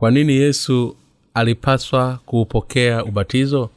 kwa nini yesu alipaswa kuupokea ubatizo?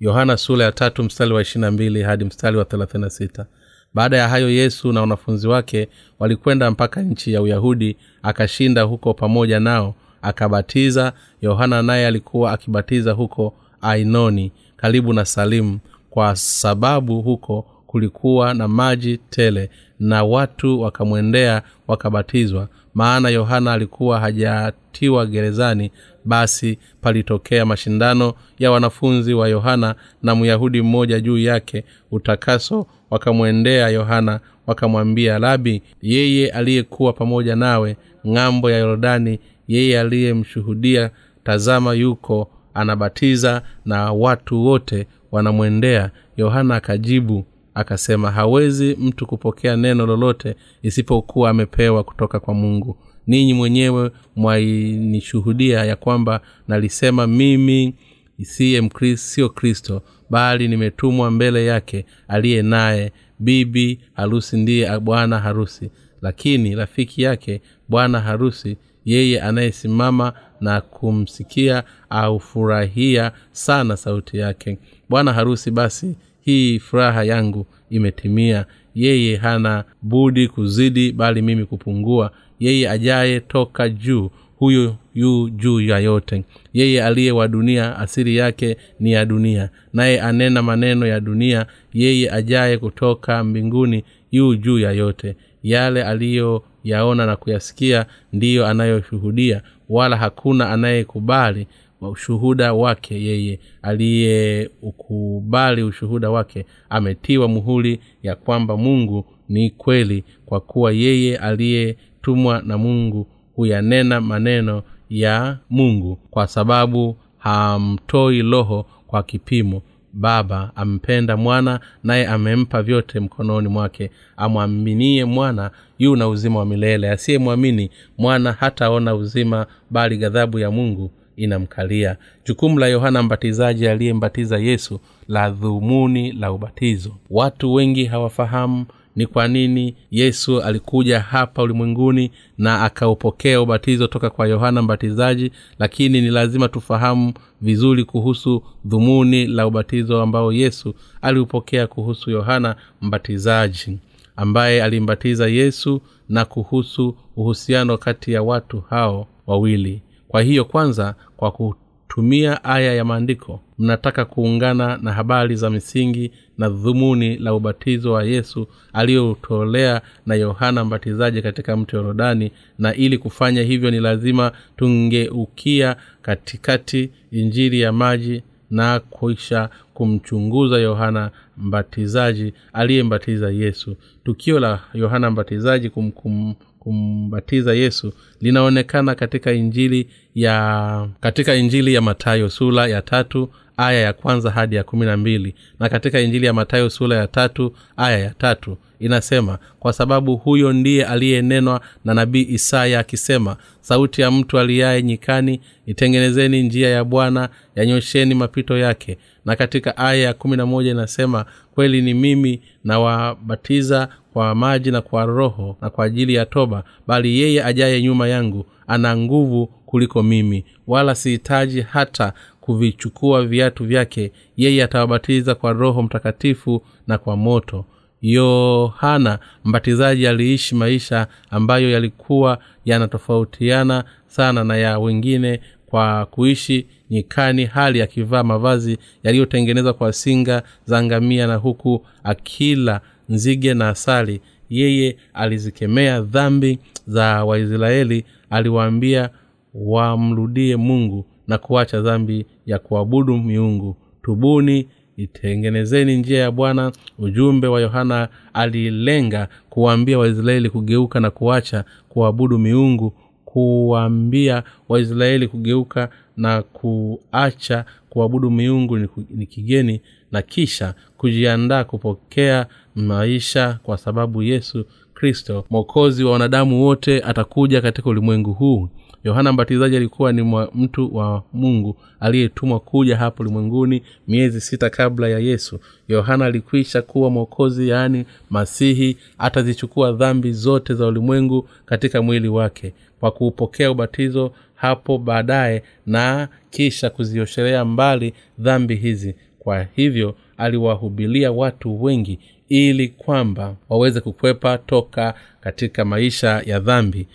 Yohana sura ya tatu mstari wa ishirina mbili hadi mstari wa thelathina sita. Baada ya hayo yesu na wanafunzi wake walikwenda mpaka nchi ya uyahudi akashinda huko pamoja nao akabatiza. Yohana naye alikuwa akibatiza huko ainoni karibu na salimu kwa sababu huko kulikuwa na maji tele na watu wakamwendea wakabatizwa maana yohana alikuwa hajatiwa gerezani basi palitokea mashindano ya wanafunzi wa yohana na myahudi mmoja juu yake. Utakaso wakamwendea yohana wakamwambia rabi yeye aliyekuwa pamoja nawe ng'ambo ya yorodani yeye aliyemshuhudia tazama yuko anabatiza na watu wote wanamwendea. Yohana akajibu akasema hawezi mtu kupokea neno lolote isipokuwa amepewa kutoka kwa mungu. Ninyi mwenyewe mwainishuhudia ya kwamba nalisema mimi siye sio kristo bali nimetumwa mbele yake aliye naye. Bibi harusi ndiye bwana harusi lakini rafiki yake bwana harusi yeye anayesimama na kumsikia aufurahia sana sauti yake. Bwana harusi basi hii furaha yangu imetimia. Yeye hana budi kuzidi bali mimi kupungua. Yeye ajaye toka juu huyo yu juu ya yote. Yeye aliye wa dunia asiri yake ni ya dunia. Naye anena maneno ya dunia. Yeye ajaye kutoka mbinguni yu juu ya yote. Yale aliyoyaona na kuyasikia ndiyo anayoshuhudia wala hakuna anayekubali ushuhuda wake yeye aliyeukubali ushuhuda wake ametiwa muhuli ya kwamba mungu ni kweli kwa kuwa yeye aliyetumwa na mungu huyanena maneno ya mungu kwa sababu hamtoi roho kwa kipimo. Baba ampenda mwana naye amempa vyote mkononi mwake amwaminie mwana yu na uzima wa milele. Asiyemwamini mwana hataona uzima bali ghadhabu ya mungu inamkalia. Jukumu la yohana mbatizaji aliyembatiza yesu la dhumuni la ubatizo. Watu wengi hawafahamu ni kwa nini yesu alikuja hapa ulimwenguni na akaupokea ubatizo toka kwa yohana mbatizaji lakini ni lazima tufahamu vizuri kuhusu dhumuni la ubatizo ambao yesu aliupokea kuhusu yohana mbatizaji ambaye alimbatiza yesu na kuhusu uhusiano kati ya watu hao wawili kwa hiyo kwanza kwa kutumia aya ya maandiko mnataka kuungana na habari za misingi na dhumuni la ubatizo wa yesu aliyoutolea na yohana mbatizaji katika mto yorodani na ili kufanya hivyo ni lazima tungeukia katikati injili ya maji na kuisha kumchunguza yohana mbatizaji aliyembatiza yesu. Tukio la yohana mbatizaji kumkum kumbatiza yesu linaonekana katika injili ya katika injili ya matayo sula ya tatu aya ya kwanza hadi ya kumi na mbili na katika injili ya matayo sura ya tatu aya ya tatu inasema kwa sababu huyo ndiye aliyenenwa na nabii isaya akisema sauti ya mtu aliyaye nyikani itengenezeni njia ya bwana yanyosheni mapito yake na katika aya ya kumi na moja inasema kweli ni mimi nawabatiza kwa maji na kwa roho na kwa ajili ya toba bali yeye ajaye nyuma yangu ana nguvu kuliko mimi wala sihitaji hata kuvichukua viatu vyake. Yeye atawabatiza kwa roho mtakatifu na kwa moto. Yohana mbatizaji aliishi maisha ambayo yalikuwa yanatofautiana sana na ya wengine. Kwa kuishi nyikani hali akivaa mavazi yaliyotengenezwa kwa singa za ngamia na huku akila nzige na asali. Yeye alizikemea dhambi za waisraeli aliwaambia wamrudie mungu na kuacha dhambi ya kuabudu miungu. Tubuni itengenezeni njia ya bwana. Ujumbe wa yohana alilenga kuwaambia waisraeli kugeuka na kuacha kuabudu miungu kuwaambia waisraeli kugeuka na kuacha kuabudu miungu ni kigeni na kisha kujiandaa kupokea maisha kwa sababu yesu kristo mwokozi wa wanadamu wote atakuja katika ulimwengu huu yohana mbatizaji alikuwa ni mwa mtu wa mungu aliyetumwa kuja hapa ulimwenguni miezi sita kabla ya yesu. Yohana alikwisha kuwa mwokozi yaani masihi atazichukua dhambi zote za ulimwengu katika mwili wake kwa kuupokea ubatizo hapo baadaye na kisha kuzioshelea mbali dhambi hizi. Kwa hivyo aliwahubilia watu wengi ili kwamba waweze kukwepa toka katika maisha ya dhambi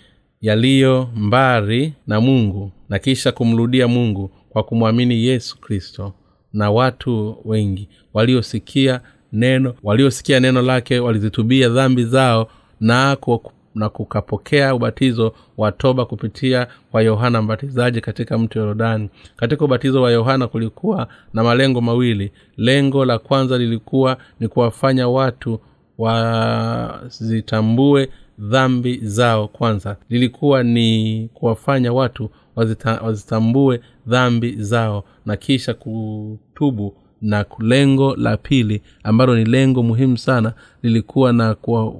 yaliyo mbari na mungu na kisha kumrudia mungu kwa kumwamini yesu kristo na watu wengi waliosikia neno waliosikia neno lake walizitubia dhambi zao na na kukapokea ubatizo wa toba kupitia kwa yohana mbatizaji katika mto yorodani katika ubatizo wa yohana kulikuwa na malengo mawili. Lengo la kwanza lilikuwa ni kuwafanya watu wazitambue dhambi zao kwanza. Lilikuwa ni kuwafanya watu wazita, wazitambue dhambi zao na kisha kutubu na lengo la pili ambalo ni lengo muhimu sana lilikuwa na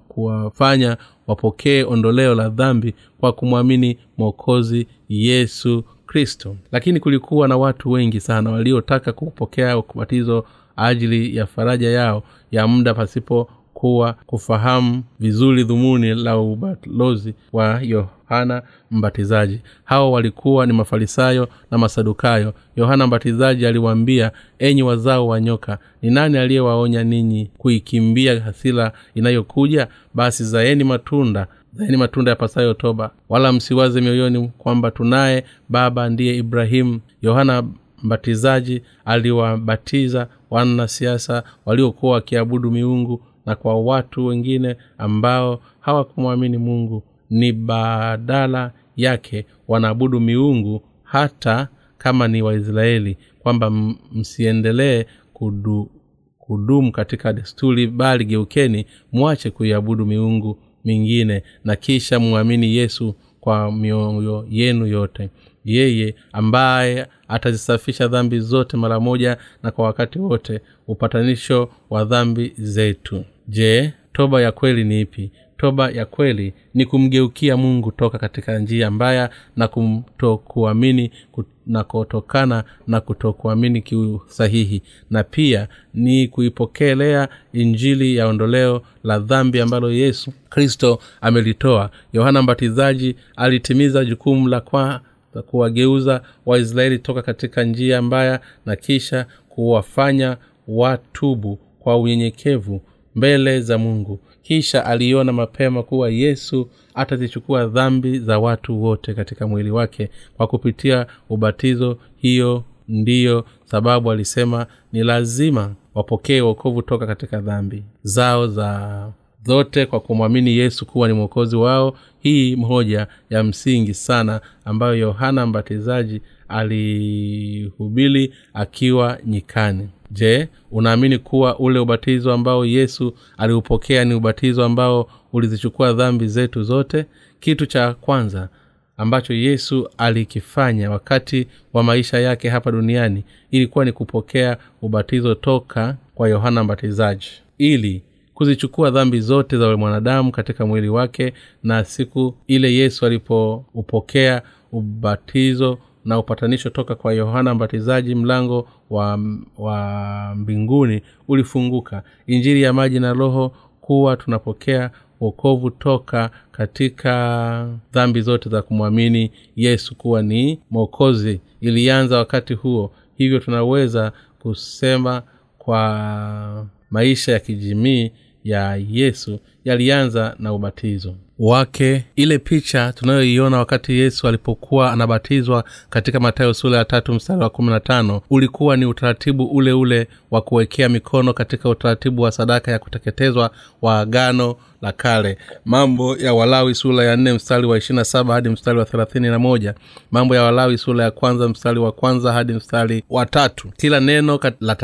kuwafanya wapokee ondoleo la dhambi kwa kumwamini mwokozi yesu kristo. Lakini kulikuwa na watu wengi sana waliotaka kupokea ubatizo ajili ya faraja yao ya muda pasipo kuwa kufahamu vizuri dhumuni la ubalozi wa yohana mbatizaji. Hao walikuwa ni mafarisayo na masadukayo. Yohana mbatizaji aliwaambia enyi wazao wa nyoka ni nani aliyewaonya ninyi kuikimbia hasira inayokuja? Basi zaeni matunda zaeni matunda ya pasayo toba wala msiwaze mioyoni kwamba tunaye baba ndiye ibrahimu. Yohana mbatizaji aliwabatiza wanasiasa waliokuwa wakiabudu miungu na kwa watu wengine ambao hawakumwamini mungu ni badala yake wanaabudu miungu hata kama ni waisraeli kwamba msiendelee kudu, kudumu katika desturi bali geukeni mwache kuiabudu miungu mingine na kisha mwamini yesu kwa mioyo yenu yote. Yeye ambaye atazisafisha dhambi zote mara moja na kwa wakati wote upatanisho wa dhambi zetu je toba ya kweli ni ipi? Toba ya kweli ni kumgeukia mungu toka katika njia mbaya na kutokuamini kunakotokana na kutokuamini kiusahihi. Na pia ni kuipokelea injili ya ondoleo la dhambi ambalo yesu kristo amelitoa. Yohana mbatizaji alitimiza jukumu la kwa kuwageuza waisraeli toka katika njia mbaya na kisha kuwafanya watubu kwa unyenyekevu mbele za mungu. Kisha aliona mapema kuwa yesu atazichukua dhambi za watu wote katika mwili wake. Kwa kupitia ubatizo hiyo ndiyo sababu alisema ni lazima wapokee wokovu toka katika dhambi zao za zote kwa kumwamini yesu kuwa ni mwokozi wao. Hii moja ya msingi sana ambayo yohana mbatizaji alihubili akiwa nyikani je unaamini kuwa ule ubatizo ambao yesu aliupokea ni ubatizo ambao ulizichukua dhambi zetu zote? Kitu cha kwanza ambacho yesu alikifanya wakati wa maisha yake hapa duniani ilikuwa ni kupokea ubatizo toka kwa yohana mbatizaji ili kuzichukua dhambi zote za mwanadamu katika mwili wake na siku ile yesu alipoupokea ubatizo na upatanisho toka kwa yohana mbatizaji mlango wa, wa mbinguni ulifunguka. Injiri ya maji na roho kuwa tunapokea wokovu toka katika dhambi zote za kumwamini yesu kuwa ni mwokozi. Ilianza wakati huo hivyo tunaweza kusema kwa maisha ya kijimii ya yesu yalianza na ubatizo. Wake ile picha tunayoiona wakati yesu alipokuwa anabatizwa katika matayo sura ya tatu mstari wa kumi na tano ulikuwa ni utaratibu ule ule wa kuwekea mikono katika utaratibu wa sadaka ya kuteketezwa wa agano la kale. Mambo ya walawi sura ya nne mstari wa ishirina saba hadi mstari wa thelathini na moja. Mambo ya walawi sura ya kwanza mstari wa kwanza hadi mstari wa tatu. Kila neno la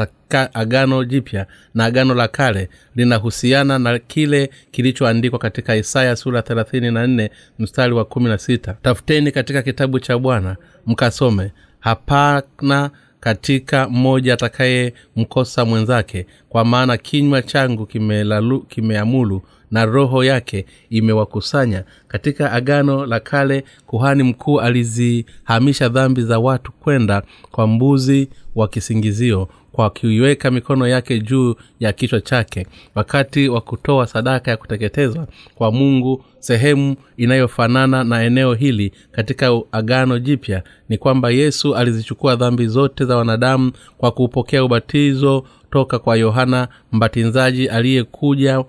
agano jipya na agano la kale linahusiana na kile kilichoandikwa katika isaya sura thelathini na nne mstari wa kumi na sita. Tafuteni katika kitabu cha bwana mkasome hapana katika mmoja atakayemkosa mwenzake kwa maana kinywa changu kimeamulu na roho yake imewakusanya. Katika agano la kale kuhani mkuu alizihamisha dhambi za watu kwenda kwa mbuzi wa kisingizio kwa kuiweka mikono yake juu ya kichwa chake wakati wa kutoa sadaka ya kuteketezwa kwa mungu. Sehemu inayofanana na eneo hili katika agano jipya ni kwamba yesu alizichukua dhambi zote za wanadamu kwa kupokea ubatizo toka kwa yohana mbatizaji aliyekuja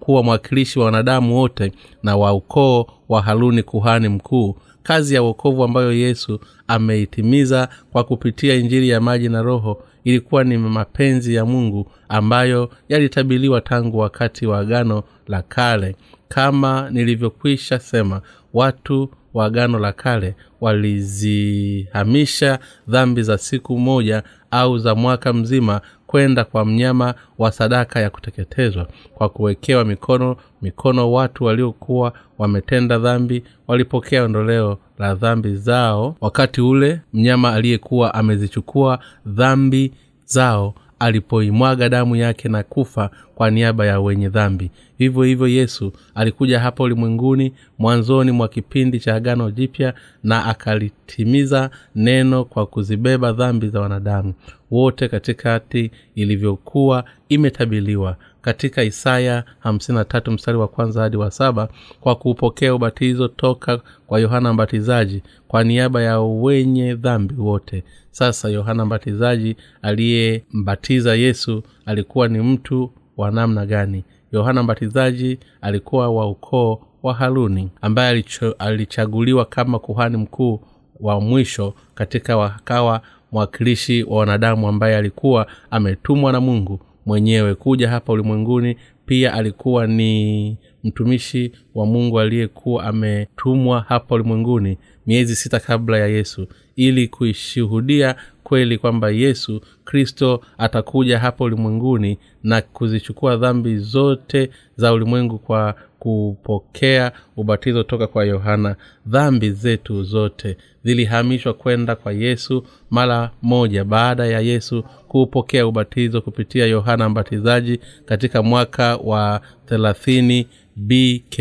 kuwa mwakilishi wa wanadamu wote na wa ukoo wa haruni kuhani mkuu. Kazi ya uokovu ambayo yesu ameitimiza kwa kupitia injili ya maji na roho ilikuwa ni mapenzi ya mungu ambayo yalitabiliwa tangu wakati wa agano la kale. Kama nilivyokwisha sema watu wa agano la kale walizihamisha dhambi za siku moja au za mwaka mzima kwenda kwa mnyama wa sadaka ya kuteketezwa kwa kuwekewa mikono mikono watu waliokuwa wametenda dhambi walipokea ondoleo la dhambi zao. Wakati ule mnyama aliyekuwa amezichukua dhambi zao alipoimwaga damu yake na kufa kwa niaba ya wenye dhambi. Vivyo hivyo yesu alikuja hapa ulimwenguni mwanzoni mwa kipindi cha agano jipya na akalitimiza neno kwa kuzibeba dhambi za wanadamu. Wote katikati ilivyokuwa imetabiliwa katika isaya 53 mstari wa kwanza hadi wa saba kwa kuupokea ubatizo toka kwa yohana mbatizaji kwa niaba ya wenye dhambi wote. Sasa yohana mbatizaji aliyembatiza yesu alikuwa ni mtu wa namna gani. Yohana mbatizaji alikuwa wa ukoo wa haruni ambaye alichaguliwa kama kuhani mkuu wa mwisho katika wakawa mwakilishi wa wanadamu ambaye alikuwa ametumwa na mungu mwenyewe kuja hapa ulimwenguni. Pia alikuwa ni mtumishi wa mungu aliyekuwa ametumwa hapa ulimwenguni miezi sita kabla ya yesu ili kuishuhudia kweli kwamba yesu kristo atakuja hapa ulimwenguni na kuzichukua dhambi zote za ulimwengu kwa kupokea ubatizo toka kwa yohana. Dhambi zetu zote zilihamishwa kwenda kwa yesu mara moja baada ya yesu kuupokea ubatizo kupitia yohana mbatizaji katika mwaka wa thelathini bk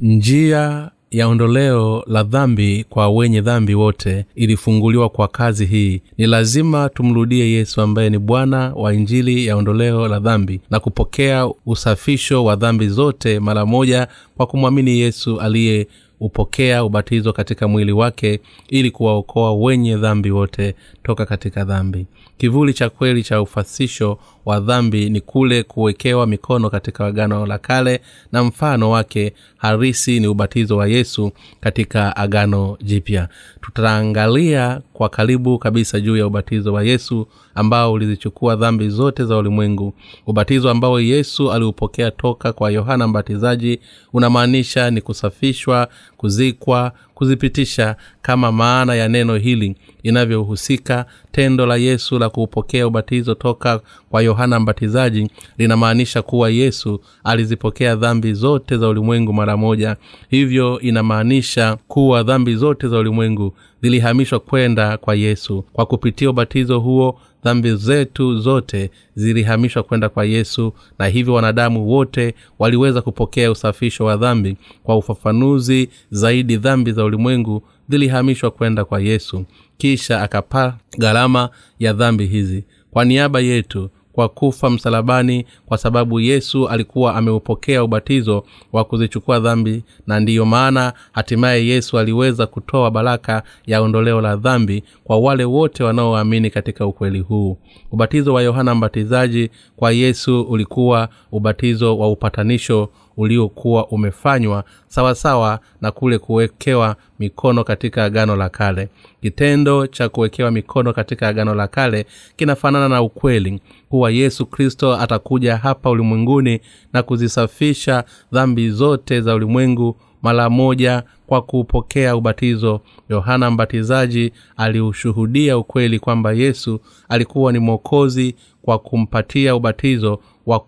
njia ya ondoleo la dhambi kwa wenye dhambi wote ilifunguliwa kwa kazi hii. Ni lazima tumrudie yesu ambaye ni bwana wa injili ya ondoleo la dhambi na kupokea usafisho wa dhambi zote mara moja kwa kumwamini yesu aliye hupokea ubatizo katika mwili wake ili kuwaokoa wenye dhambi wote toka katika dhambi. Kivuli cha kweli cha ufasisho wa dhambi ni kule kuwekewa mikono katika agano la kale na mfano wake harisi ni ubatizo wa yesu katika agano jipya. Tutaangalia kwa karibu kabisa juu ya ubatizo wa yesu ambao ulizichukua dhambi zote za ulimwengu. Ubatizo ambao yesu aliupokea toka kwa yohana mbatizaji unamaanisha ni kusafishwa kuzikwa kuzipitisha kama maana ya neno hili inavyohusika. Tendo la yesu la kuupokea ubatizo toka kwa yohana mbatizaji linamaanisha kuwa yesu alizipokea dhambi zote za ulimwengu mara moja. Hivyo inamaanisha kuwa dhambi zote za ulimwengu zilihamishwa kwenda kwa yesu. Kwa kupitia ubatizo huo dhambi zetu zote zilihamishwa kwenda kwa yesu na hivyo wanadamu wote waliweza kupokea usafisho wa dhambi. Kwa ufafanuzi zaidi dhambi za ulimwengu zilihamishwa kwenda kwa yesu. Kisha akapaa gharama ya dhambi hizi. Kwa niaba yetu kwa kufa msalabani kwa sababu yesu alikuwa ameupokea ubatizo wa kuzichukua dhambi na ndiyo maana hatimaye yesu aliweza kutoa baraka ya ondoleo la dhambi kwa wale wote wanaoamini katika ukweli huu. Ubatizo wa yohana mbatizaji kwa yesu ulikuwa ubatizo wa upatanisho uliokuwa umefanywa sawasawa na kule kuwekewa mikono katika agano la kale. Kitendo cha kuwekewa mikono katika agano la kale kinafanana na ukweli kuwa yesu kristo atakuja hapa ulimwenguni na kuzisafisha dhambi zote za ulimwengu mara moja kwa kuupokea ubatizo. Yohana mbatizaji aliushuhudia ukweli kwamba yesu alikuwa ni mwokozi kwa kumpatia ubatizo wa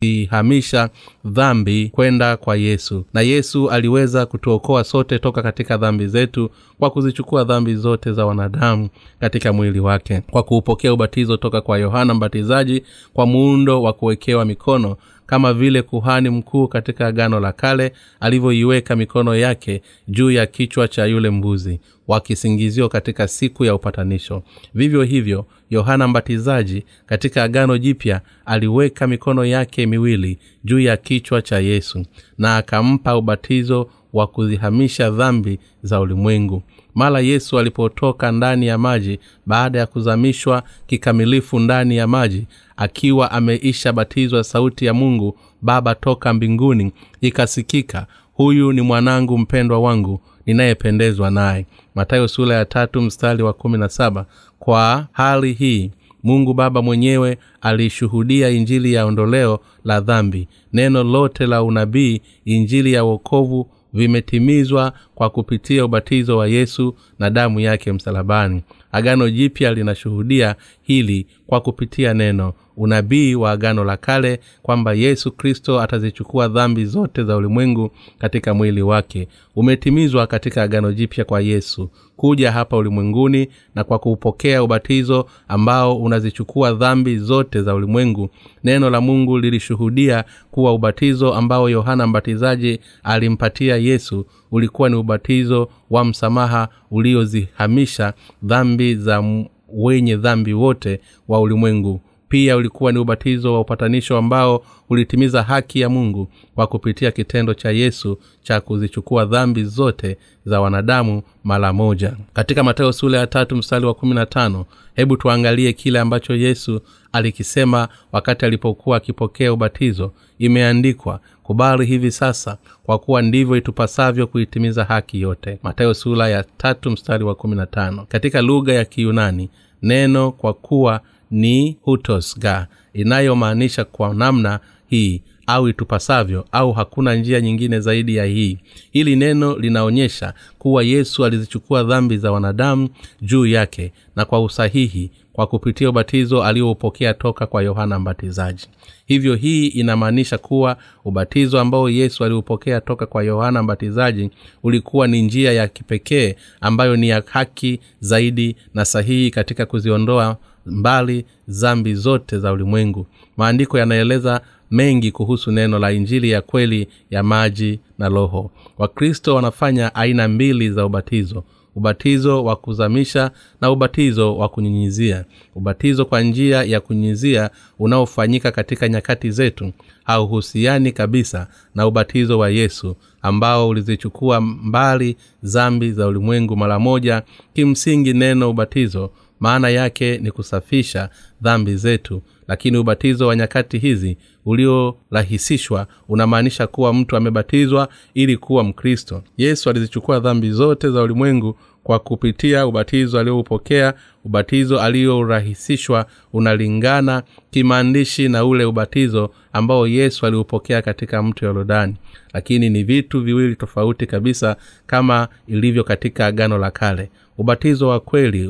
kuihamisha dhambi kwenda kwa yesu. Na yesu aliweza kutuokoa sote toka katika dhambi zetu kwa kuzichukua dhambi zote za wanadamu katika mwili wake. Kwa kuupokea ubatizo toka kwa yohana mbatizaji kwa muundo wa kuwekewa mikono kama vile kuhani mkuu katika agano la kale alivyoiweka mikono yake juu ya kichwa cha yule mbuzi wa kisingizio katika siku ya upatanisho. Vivyo hivyo yohana mbatizaji katika agano jipya aliweka mikono yake miwili juu ya kichwa cha yesu na akampa ubatizo wa kuzihamisha dhambi za ulimwengu. Mara yesu alipotoka ndani ya maji baada ya kuzamishwa kikamilifu ndani ya maji akiwa ameisha batizwa sauti ya mungu baba toka mbinguni ikasikika huyu ni mwanangu mpendwa wangu ninayependezwa naye. Matayo sura ya tatu mstari wa kumi na saba kwa hali hii mungu baba mwenyewe aliishuhudia injili ya ondoleo la dhambi. Neno lote la unabii injili ya wokovu vimetimizwa kwa kupitia ubatizo wa yesu na damu yake msalabani. Agano jipya linashuhudia hili kwa kupitia neno unabii wa agano la kale kwamba yesu kristo atazichukua dhambi zote za ulimwengu katika mwili wake. Umetimizwa katika agano jipya kwa yesu kuja hapa ulimwenguni na kwa kuupokea ubatizo ambao unazichukua dhambi zote za ulimwengu. Neno la mungu lilishuhudia kuwa ubatizo ambao yohana mbatizaji alimpatia yesu ulikuwa ni ubatizo wa msamaha uliozihamisha dhambi za wenye dhambi wote wa ulimwengu pia ulikuwa ni ubatizo wa upatanisho ambao ulitimiza haki ya mungu kwa kupitia kitendo cha yesu cha kuzichukua dhambi zote za wanadamu mara moja. Katika matayo sula ya tatu mstari wa kumi na tano hebu tuangalie kile ambacho yesu alikisema wakati alipokuwa akipokea ubatizo. Imeandikwa kubali hivi sasa kwa kuwa ndivyo itupasavyo kuitimiza haki yote. Matayo sula ya tatu mstari wa kumi na tano. Katika lugha ya kiyunani neno kwa kuwa ni hutosga. Inayomaanisha kwa namna hii au itupasavyo au hakuna njia nyingine zaidi ya hii. Hili neno linaonyesha kuwa yesu alizichukua dhambi za wanadamu juu yake na kwa usahihi kwa kupitia ubatizo alioupokea toka kwa yohana mbatizaji. Hivyo hii inamaanisha kuwa ubatizo ambao yesu aliupokea toka kwa yohana mbatizaji ulikuwa ni njia ya kipekee ambayo ni ya haki zaidi na sahihi katika kuziondoa mbali zambi zote za ulimwengu. Maandiko yanaeleza mengi kuhusu neno la injili ya kweli ya maji na roho. Wakristo wanafanya aina mbili za ubatizo. Ubatizo wa kuzamisha na ubatizo wa kunyunyizia. Ubatizo kwa njia ya kunyunyizia unaofanyika katika nyakati zetu. Hauhusiani kabisa na ubatizo wa yesu ambao ulizichukua mbali zambi za ulimwengu mara moja. Kimsingi neno ubatizo maana yake ni kusafisha dhambi zetu. Lakini ubatizo wa nyakati hizi uliorahisishwa unamaanisha kuwa mtu amebatizwa ili kuwa mkristo. Yesu alizichukua dhambi zote za ulimwengu kwa kupitia ubatizo alioupokea ubatizo aliorahisishwa unalingana kimaandishi na ule ubatizo ambao yesu aliupokea katika mto yorodani lakini ni vitu viwili tofauti kabisa kama ilivyo katika agano la kale. Ubatizo wa kweli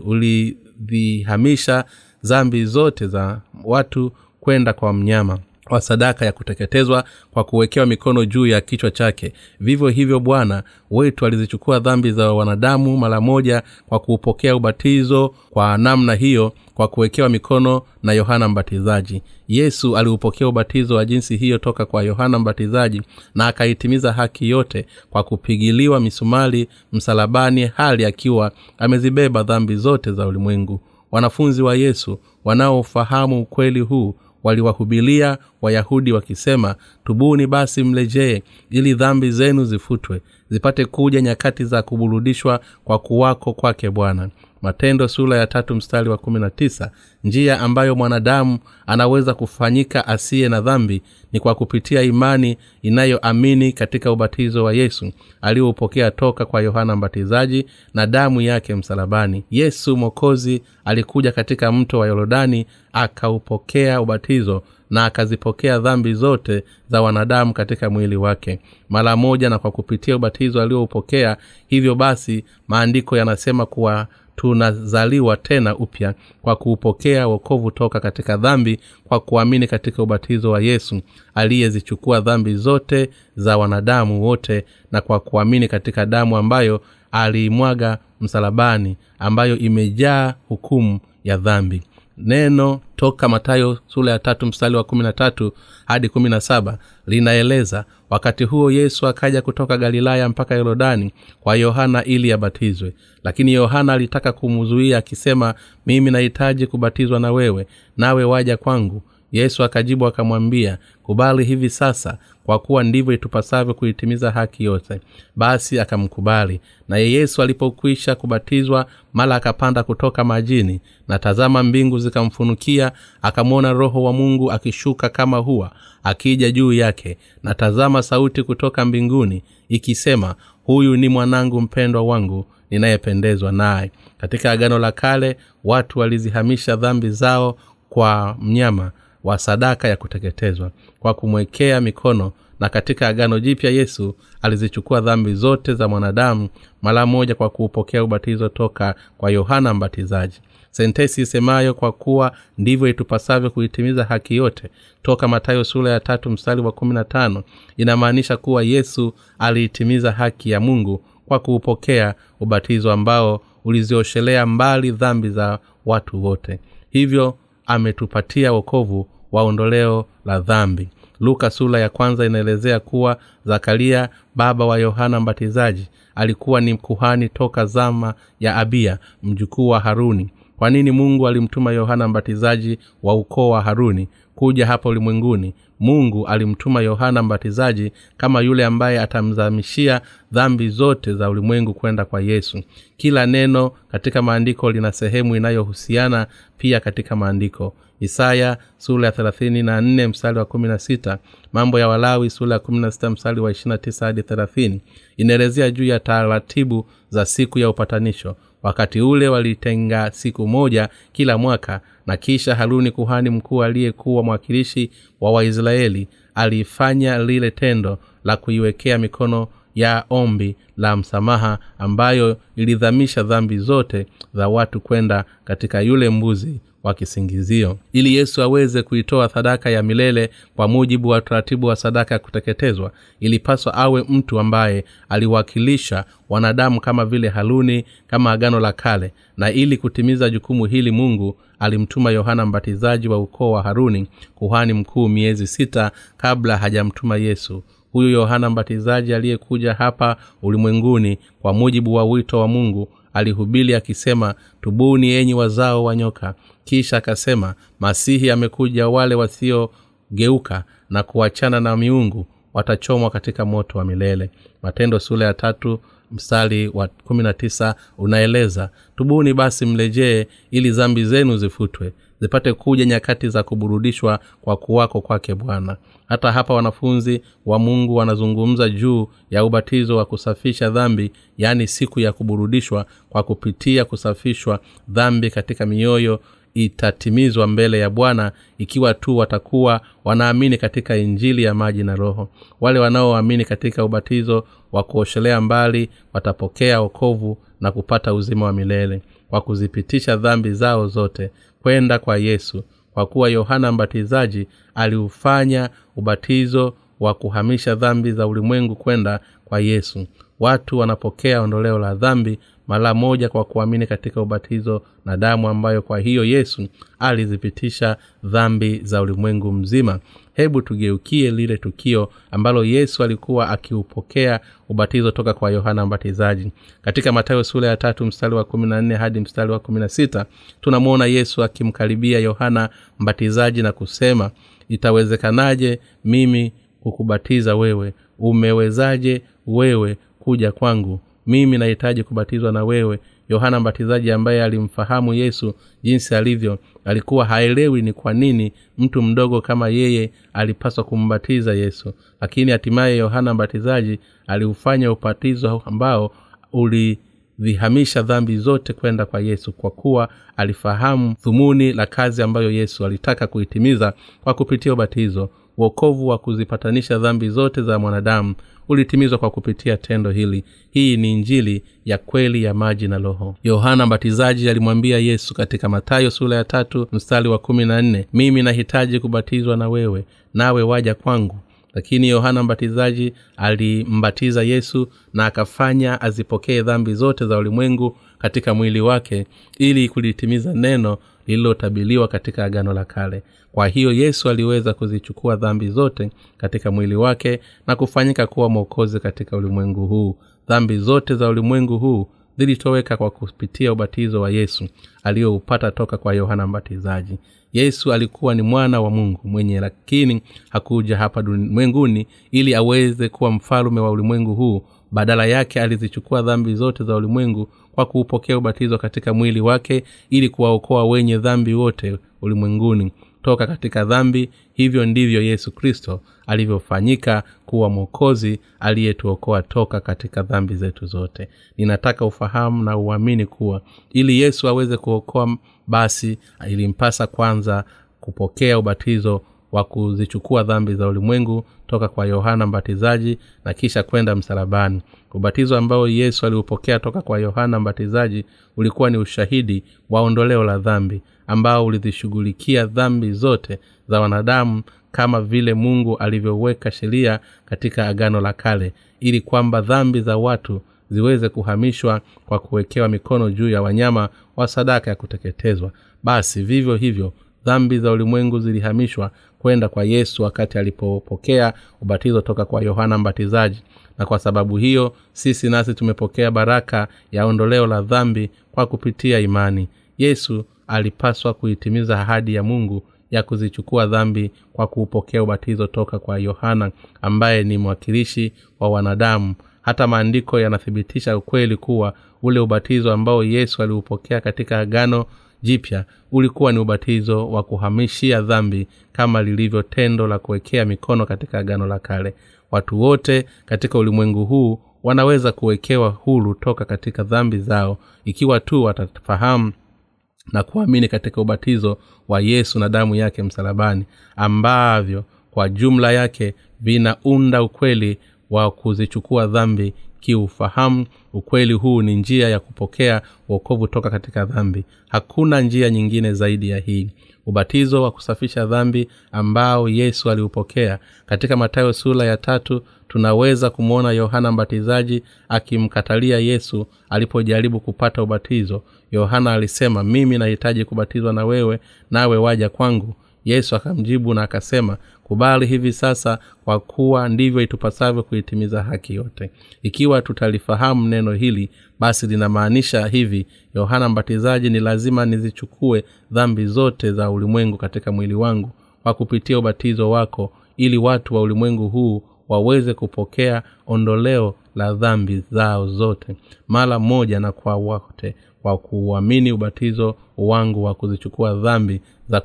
ulivihamisha zambi zote za watu kwenda kwa mnyama wa sadaka ya kuteketezwa kwa kuwekewa mikono juu ya kichwa chake. Vivyo hivyo bwana wetu alizichukua dhambi za wanadamu mara moja kwa kuupokea ubatizo kwa namna hiyo kwa kuwekewa mikono na yohana mbatizaji. Yesu aliupokea ubatizo wa jinsi hiyo toka kwa yohana mbatizaji na akaitimiza haki yote kwa kupigiliwa misumali msalabani hali akiwa amezibeba dhambi zote za ulimwengu. Wanafunzi wa yesu wanaofahamu ukweli huu waliwahubilia wayahudi wakisema tubuni basi mlejee ili dhambi zenu zifutwe zipate kuja nyakati za kuburudishwa kwa kuwako kwake bwana matendo sura ya tatu mstari wa kumi na tisa njia ambayo mwanadamu anaweza kufanyika asiye na dhambi ni kwa kupitia imani inayoamini katika ubatizo wa yesu aliyoupokea toka kwa yohana mbatizaji na damu yake msalabani. Yesu mwokozi alikuja katika mto wa yorodani akaupokea ubatizo na akazipokea dhambi zote za wanadamu katika mwili wake. Mara moja na kwa kupitia ubatizo alioupokea hivyo basi maandiko yanasema kuwa tunazaliwa tena upya kwa kuupokea wokovu toka katika dhambi kwa kuamini katika ubatizo wa yesu aliyezichukua dhambi zote za wanadamu wote na kwa kuamini katika damu ambayo aliimwaga msalabani ambayo imejaa hukumu ya dhambi neno toka matayo sura ya tatu mstari wa kumi na tatu hadi kumi na saba linaeleza wakati huo yesu akaja kutoka galilaya mpaka yorodani kwa yohana ili abatizwe. Lakini yohana alitaka kumzuia akisema mimi nahitaji kubatizwa na wewe nawe waja kwangu yesu akajibu akamwambia kubali hivi sasa kwa kuwa ndivyo itupasavyo kuitimiza haki yote. Basi akamkubali. Naye yesu alipokwisha kubatizwa mala akapanda kutoka majini na tazama mbingu zikamfunukia akamwona roho wa mungu akishuka kama huwa akija juu yake. Na tazama sauti kutoka mbinguni ikisema huyu ni mwanangu mpendwa wangu ninayependezwa naye. Katika agano la kale watu walizihamisha dhambi zao kwa mnyama wa sadaka ya kuteketezwa kwa kumwekea mikono. Na katika agano jipya yesu alizichukua dhambi zote za mwanadamu mara moja kwa kuupokea ubatizo toka kwa yohana mbatizaji. Sentesi isemayo kwa kuwa ndivyo itupasavyo kuitimiza haki yote toka matayo sura ya tatu mstari wa kumi na tano inamaanisha kuwa yesu aliitimiza haki ya mungu kwa kuupokea ubatizo ambao ulizioshelea mbali dhambi za watu wote. Hivyo ametupatia wokovu wa ondoleo la dhambi. Luka sura ya kwanza inaelezea kuwa zakaria baba wa yohana mbatizaji alikuwa ni mkuhani toka zama ya abia mjukuu wa haruni kwa nini mungu alimtuma yohana mbatizaji wa ukoo wa haruni kuja hapa ulimwenguni? Mungu alimtuma yohana mbatizaji kama yule ambaye atamzamishia dhambi zote za ulimwengu kwenda kwa yesu. Kila neno katika maandiko lina sehemu inayohusiana pia katika maandiko. Isaya sura ya thelathini na nne mstari wa kumi na sita mambo ya walawi sura ya kumi na sita mstari wa ishirina tisa hadi thelathini inaelezea juu ya taratibu za siku ya upatanisho wakati ule walitenga siku moja kila mwaka na kisha haruni kuhani mkuu aliyekuwa mwakilishi wa waisraeli alifanya lile tendo la kuiwekea mikono ya ombi la msamaha ambayo ilidhamisha dhambi zote za watu kwenda katika yule mbuzi wa kisingizio. Ili yesu aweze kuitoa sadaka ya milele kwa mujibu wa utaratibu wa sadaka ya kuteketezwa ilipaswa awe mtu ambaye aliwakilisha wanadamu kama vile haruni kama agano la kale. Na ili kutimiza jukumu hili mungu alimtuma yohana mbatizaji wa ukoo wa haruni kuhani mkuu miezi sita kabla hajamtuma yesu huyu yohana mbatizaji aliyekuja hapa ulimwenguni kwa mujibu wa wito wa mungu alihubili akisema tubuni enyi wazao wa nyoka. Kisha akasema masihi amekuja wale wasiogeuka na kuachana na miungu watachomwa katika moto wa milele. Matendo sura ya tatu mstari wa kumi na tisa unaeleza tubuni basi mlejee ili zambi zenu zifutwe zipate kuja nyakati za kuburudishwa kwa kuwako kwake bwana. Hata hapa wanafunzi wa mungu wanazungumza juu ya ubatizo wa kusafisha dhambi yaani siku ya kuburudishwa kwa kupitia kusafishwa dhambi katika mioyo itatimizwa mbele ya bwana ikiwa tu watakuwa wanaamini katika injili ya maji na roho. Wale wanaoamini katika ubatizo wa kuoshelea mbali watapokea okovu na kupata uzima wa milele kwa kuzipitisha dhambi zao zote kwenda kwa yesu kwa kuwa yohana mbatizaji aliufanya ubatizo wa kuhamisha dhambi za ulimwengu kwenda kwa yesu. Watu wanapokea ondoleo la dhambi mara moja kwa kuamini katika ubatizo na damu ambayo kwa hiyo yesu alizipitisha dhambi za ulimwengu mzima hebu tugeukie lile tukio ambalo yesu alikuwa akiupokea ubatizo toka kwa yohana mbatizaji. Katika matayo sura ya tatu mstari wa kumi na nne hadi mstari wa kumi na sita tunamwona yesu akimkaribia yohana mbatizaji na kusema itawezekanaje mimi kukubatiza wewe? Umewezaje wewe kuja kwangu? Mimi nahitaji kubatizwa na wewe yohana mbatizaji ambaye alimfahamu yesu jinsi alivyo alikuwa haelewi ni kwa nini mtu mdogo kama yeye alipaswa kumbatiza yesu. Lakini hatimaye yohana mbatizaji aliufanya ubatizo ambao ulivihamisha dhambi zote kwenda kwa yesu kwa kuwa alifahamu dhumuni la kazi ambayo yesu alitaka kuitimiza kwa kupitia ubatizo. Uokovu wa kuzipatanisha dhambi zote za mwanadamu ulitimizwa kwa kupitia tendo hili. Hii ni injili ya kweli ya maji na roho. Yohana mbatizaji alimwambia yesu katika matayo sura ya tatu mstari wa kumi na nne mimi nahitaji kubatizwa na wewe nawe waja kwangu. Lakini yohana mbatizaji alimbatiza yesu na akafanya azipokee dhambi zote za ulimwengu katika mwili wake ili kulitimiza neno lililotabiliwa katika agano la kale. Kwa hiyo yesu aliweza kuzichukua dhambi zote katika mwili wake na kufanyika kuwa mwokozi katika ulimwengu huu. Dhambi zote za ulimwengu huu zilitoweka kwa kupitia ubatizo wa yesu aliyoupata toka kwa yohana mbatizaji. Yesu alikuwa ni mwana wa mungu mwenye lakini hakuja hapa ulimwenguni ili aweze kuwa mfalume wa ulimwengu huu. Badala yake alizichukua dhambi zote za ulimwengu kwa kuupokea ubatizo katika mwili wake ili kuwaokoa wenye dhambi wote ulimwenguni. Toka katika dhambi hivyo ndivyo yesu kristo alivyofanyika kuwa mwokozi aliyetuokoa toka katika dhambi zetu zote. Ninataka ufahamu na uamini kuwa ili yesu aweze kuokoa basi ilimpasa kwanza kupokea ubatizo wa kuzichukua dhambi za ulimwengu toka kwa yohana mbatizaji na kisha kwenda msalabani ubatizo ambao yesu aliupokea toka kwa yohana mbatizaji ulikuwa ni ushahidi wa ondoleo la dhambi ambao ulizishughulikia dhambi zote za wanadamu kama vile mungu alivyoweka sheria katika agano la kale ili kwamba dhambi za watu ziweze kuhamishwa kwa kuwekewa mikono juu ya wanyama wa sadaka ya kuteketezwa. Basi vivyo hivyo dhambi za ulimwengu zilihamishwa kwenda kwa yesu wakati alipopokea ubatizo toka kwa yohana mbatizaji na kwa sababu hiyo sisi nasi tumepokea baraka ya ondoleo la dhambi kwa kupitia imani. Yesu alipaswa kuitimiza ahadi ya mungu ya kuzichukua dhambi kwa kuupokea ubatizo toka kwa yohana ambaye ni mwakilishi wa wanadamu. Hata maandiko yanathibitisha ukweli kuwa ule ubatizo ambao yesu aliupokea katika agano jipya ulikuwa ni ubatizo wa kuhamishia dhambi kama lilivyo tendo la kuwekea mikono katika agano la kale watu wote katika ulimwengu huu wanaweza kuwekewa hulu toka katika dhambi zao ikiwa tu watafahamu na kuamini katika ubatizo wa yesu na damu yake msalabani ambavyo kwa jumla yake vinaunda ukweli wa kuzichukua dhambi kiufahamu. Ukweli huu ni njia ya kupokea uokovu toka katika dhambi. Hakuna njia nyingine zaidi ya hii ubatizo wa kusafisha dhambi ambao yesu aliupokea. Katika matayo sura ya tatu tunaweza kumwona yohana mbatizaji akimkatalia yesu alipojaribu kupata ubatizo. Yohana alisema mimi nahitaji kubatizwa na wewe nawe waja kwangu. Yesu akamjibu na akasema kubali hivi sasa kwa kuwa ndivyo itupasavyo kuitimiza haki yote. Ikiwa tutalifahamu neno hili basi linamaanisha hivi yohana mbatizaji ni lazima nizichukue dhambi zote za ulimwengu katika mwili wangu kwa kupitia ubatizo wako ili watu wa ulimwengu huu waweze kupokea ondoleo la dhambi zao zote mara moja na kwa wote kwa kuamini ubatizo wangu wa kuzichukua dhambi za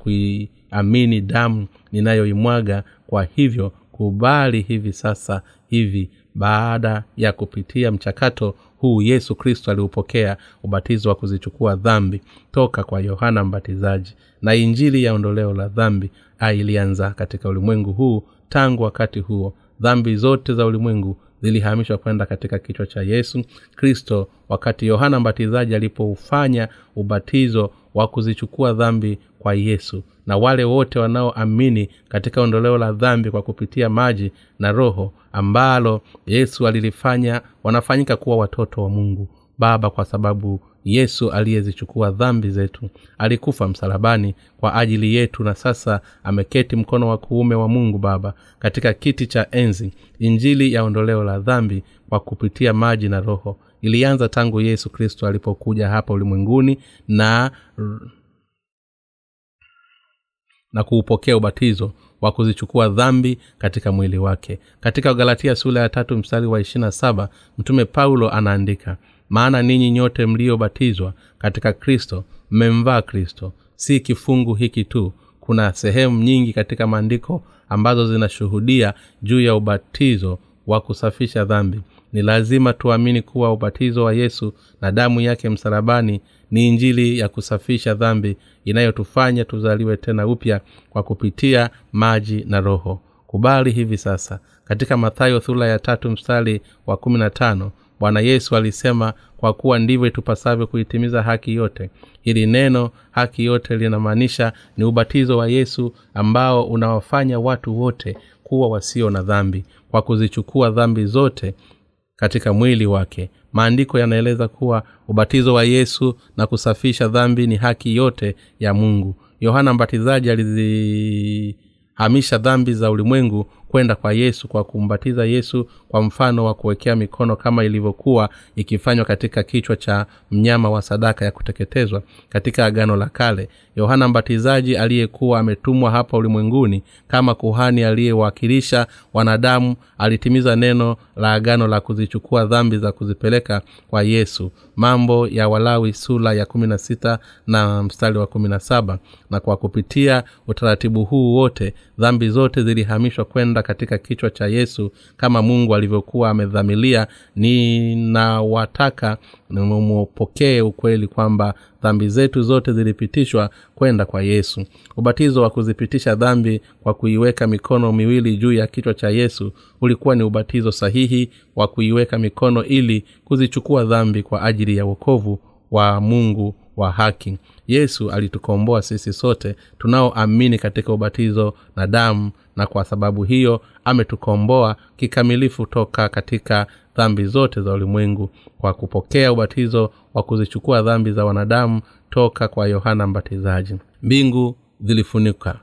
kuiamini damu ninayoimwaga kwa hivyo kubali hivi sasa hivi baada ya kupitia mchakato huu yesu kristo aliupokea ubatizo wa kuzichukua dhambi toka kwa yohana mbatizaji. Na injili ya ondoleo la dhambi ilianza katika ulimwengu huu tangu wakati huo. Dhambi zote za ulimwengu zilihamishwa kwenda katika kichwa cha yesu kristo wakati yohana mbatizaji alipoufanya ubatizo wa kuzichukua dhambi kwa yesu na wale wote wanaoamini katika ondoleo la dhambi kwa kupitia maji na roho ambalo yesu alilifanya wanafanyika kuwa watoto wa mungu. Baba kwa sababu yesu aliyezichukua dhambi zetu alikufa msalabani kwa ajili yetu na sasa ameketi mkono wa kuume wa mungu baba katika kiti cha enzi injili ya ondoleo la dhambi kwa kupitia maji na roho ilianza tangu yesu kristo alipokuja hapa ulimwenguni na na kuupokea ubatizo wa kuzichukua dhambi katika mwili wake. Katika galatia sula ya tatu mstari wa ishirina saba mtume paulo anaandika maana ninyi nyote mliobatizwa katika kristo mmemvaa kristo. Si kifungu hiki tu kuna sehemu nyingi katika maandiko ambazo zinashuhudia juu ya ubatizo wa kusafisha dhambi ni lazima tuamini kuwa ubatizo wa yesu na damu yake msalabani ni injili ya kusafisha dhambi inayotufanya tuzaliwe tena upya kwa kupitia maji na roho. Kubali hivi sasa katika mathayo thula ya tatu mstari wa kumi na tano bwana yesu alisema kwa kuwa ndivyo itupasavyo kuitimiza haki yote hili neno haki yote linamaanisha ni ubatizo wa yesu ambao unawafanya watu wote kuwa wasio na dhambi. Kwa kuzichukua dhambi zote katika mwili wake. Maandiko yanaeleza kuwa ubatizo wa yesu na kusafisha dhambi ni haki yote ya mungu. Yohana mbatizaji alizihamisha dhambi za ulimwengu kwenda kwa yesu kwa kumbatiza yesu kwa mfano wa kuwekea mikono kama ilivyokuwa ikifanywa katika kichwa cha mnyama wa sadaka ya kuteketezwa katika agano la kale yohana mbatizaji aliyekuwa ametumwa hapa ulimwenguni kama kuhani aliyewakilisha wanadamu alitimiza neno la agano la kuzichukua dhambi za kuzipeleka kwa yesu. Mambo ya walawi sula ya kumi na sita na mstari wa kumi na saba. Na kwa kupitia utaratibu huu wote dhambi zote zilihamishwa kwenda katika kichwa cha yesu kama mungu alivyokuwa amedhamilia. Ninawataka mupokee ukweli kwamba dhambi zetu zote zilipitishwa kwenda kwa yesu. Ubatizo wa kuzipitisha dhambi kwa kuiweka mikono miwili juu ya kichwa cha yesu ulikuwa ni ubatizo sahihi wa kuiweka mikono ili kuzichukua dhambi kwa ajili ya wokovu wa mungu wa haki. Yesu alitukomboa sisi sote tunaoamini katika ubatizo na damu na kwa sababu hiyo ametukomboa kikamilifu toka katika dhambi zote za ulimwengu. Kwa kupokea ubatizo wa kuzichukua dhambi za wanadamu toka kwa yohana mbatizaji. Mbingu zilifunika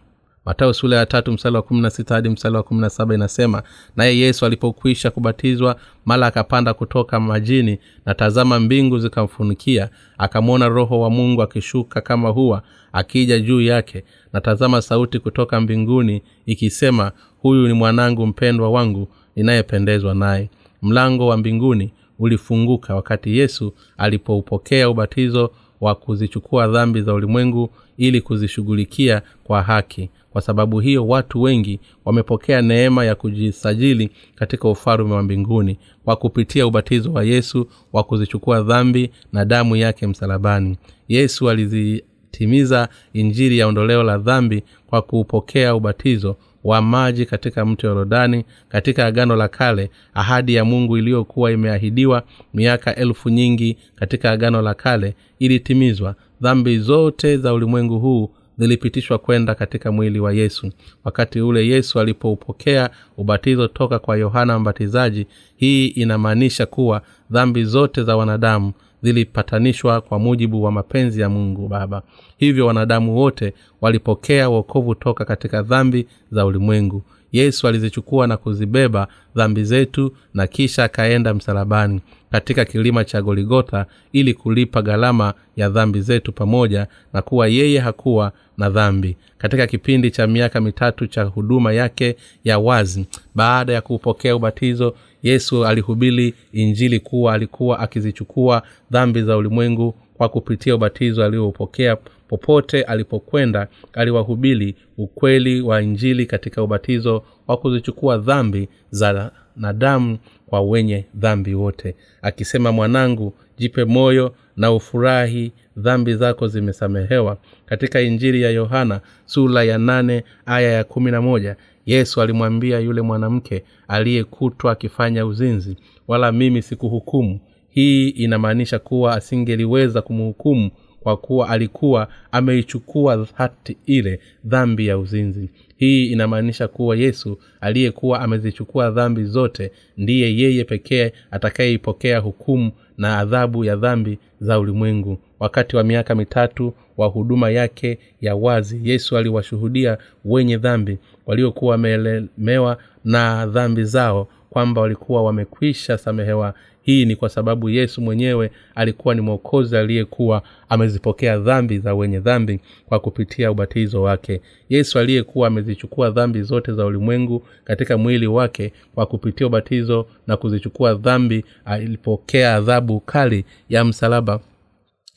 matayo sula ya tatu msala wa kumi na sita hadi msala wa kumi na saba inasema naye yesu alipokwisha kubatizwa mala akapanda kutoka majini na tazama mbingu zikamfunikia akamwona roho wa mungu akishuka kama huwa akija juu yake. Na tazama sauti kutoka mbinguni ikisema huyu ni mwanangu mpendwa wangu ninayependezwa naye mlango wa mbinguni ulifunguka wakati yesu alipoupokea ubatizo wa kuzichukua dhambi za ulimwengu ili kuzishughulikia kwa haki. Kwa sababu hiyo watu wengi wamepokea neema ya kujisajili katika ufalume wa mbinguni kwa kupitia ubatizo wa yesu wa kuzichukua dhambi na damu yake msalabani. Yesu alizitimiza injili ya ondoleo la dhambi kwa kuupokea ubatizo wa maji katika mto yorodani katika agano la kale ahadi ya mungu iliyokuwa imeahidiwa miaka elfu nyingi katika agano la kale ilitimizwa. Dhambi zote za ulimwengu huu zilipitishwa kwenda katika mwili wa yesu. Wakati ule yesu alipoupokea ubatizo toka kwa yohana mbatizaji hii inamaanisha kuwa dhambi zote za wanadamu zilipatanishwa kwa mujibu wa mapenzi ya mungu baba. Hivyo wanadamu wote walipokea wokovu toka katika dhambi za ulimwengu. Yesu alizichukua na kuzibeba dhambi zetu na kisha akaenda msalabani katika kilima cha goligotha ili kulipa gharama ya dhambi zetu pamoja na kuwa yeye hakuwa na dhambi. Katika kipindi cha miaka mitatu cha huduma yake ya wazi baada ya kuupokea ubatizo yesu alihubiri injili kuwa alikuwa akizichukua dhambi za ulimwengu kwa kupitia ubatizo alioupokea popote alipokwenda aliwahubiri ukweli wa injili katika ubatizo wa kuzichukua dhambi za na damu kwa wenye dhambi wote. Akisema mwanangu jipe moyo na ufurahi dhambi zako zimesamehewa. Katika injili ya yohana sula ya nane aya ya kumi na moja yesu alimwambia yule mwanamke aliyekutwa akifanya uzinzi wala mimi sikuhukumu. Hii inamaanisha kuwa asingeliweza kumhukumu kwa kuwa alikuwa ameichukua hati ile dhambi ya uzinzi. Hii inamaanisha kuwa yesu aliyekuwa amezichukua dhambi zote ndiye yeye pekee atakayeipokea hukumu na adhabu ya dhambi za ulimwengu. Wakati wa miaka mitatu wa huduma yake ya wazi yesu aliwashuhudia wenye dhambi waliokuwa wameelemewa na dhambi zao kwamba walikuwa wamekwisha samehewa. Hii ni kwa sababu yesu mwenyewe alikuwa ni mwokozi aliyekuwa amezipokea dhambi za wenye dhambi kwa kupitia ubatizo wake. Yesu aliyekuwa amezichukua dhambi zote za ulimwengu katika mwili wake kwa kupitia ubatizo na kuzichukua dhambi alipokea adhabu kali ya msalaba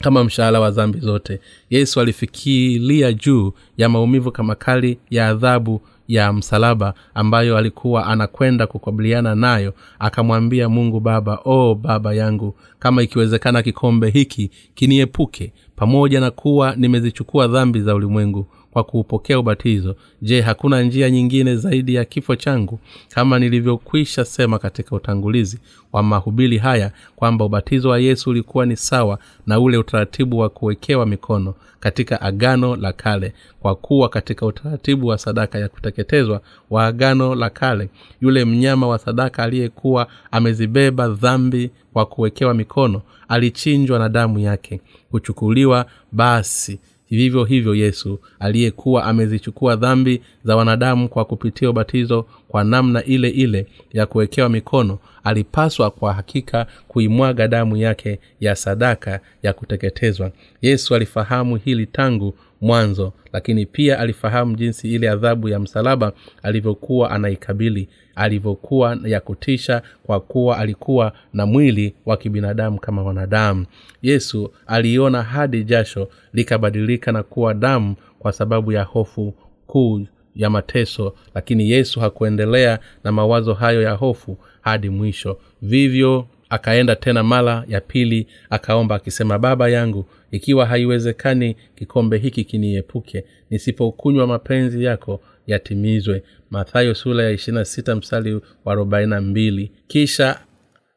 kama mshahara wa dhambi zote. Yesu alifikiria juu ya maumivu kama kali ya adhabu ya msalaba ambayo alikuwa anakwenda kukabiliana nayo akamwambia mungu baba o baba yangu kama ikiwezekana kikombe hiki kiniepuke pamoja na kuwa nimezichukua dhambi za ulimwengu kwa kuupokea ubatizo. Je hakuna njia nyingine zaidi ya kifo changu? Kama nilivyokwisha sema katika utangulizi wa mahubili haya kwamba ubatizo wa yesu ulikuwa ni sawa na ule utaratibu wa kuwekewa mikono katika agano la kale. Kwa kuwa katika utaratibu wa sadaka ya kuteketezwa wa agano la kale yule mnyama wa sadaka aliyekuwa amezibeba dhambi kwa kuwekewa mikono alichinjwa na damu yake. Kuchukuliwa basi vivyo hivyo yesu aliyekuwa amezichukua dhambi za wanadamu kwa kupitia ubatizo kwa namna ile ile ya kuwekewa mikono alipaswa kwa hakika kuimwaga damu yake ya sadaka ya kuteketezwa. Yesu alifahamu hili tangu mwanzo lakini pia alifahamu jinsi ile adhabu ya msalaba alivyokuwa anaikabili alivyokuwa ya kutisha kwa kuwa alikuwa na mwili wa kibinadamu kama wanadamu. Yesu aliiona hadi jasho likabadilika na kuwa damu kwa sababu ya hofu kuu ya mateso lakini yesu hakuendelea na mawazo hayo ya hofu hadi mwisho. Vivyo akaenda tena mara ya pili akaomba akisema baba yangu ikiwa haiwezekani kikombe hiki kiniepuke nisipokunywa mapenzi yako yatimizwe. Mathayo sura ya ishirina sita wa arobaina mbili. Kisha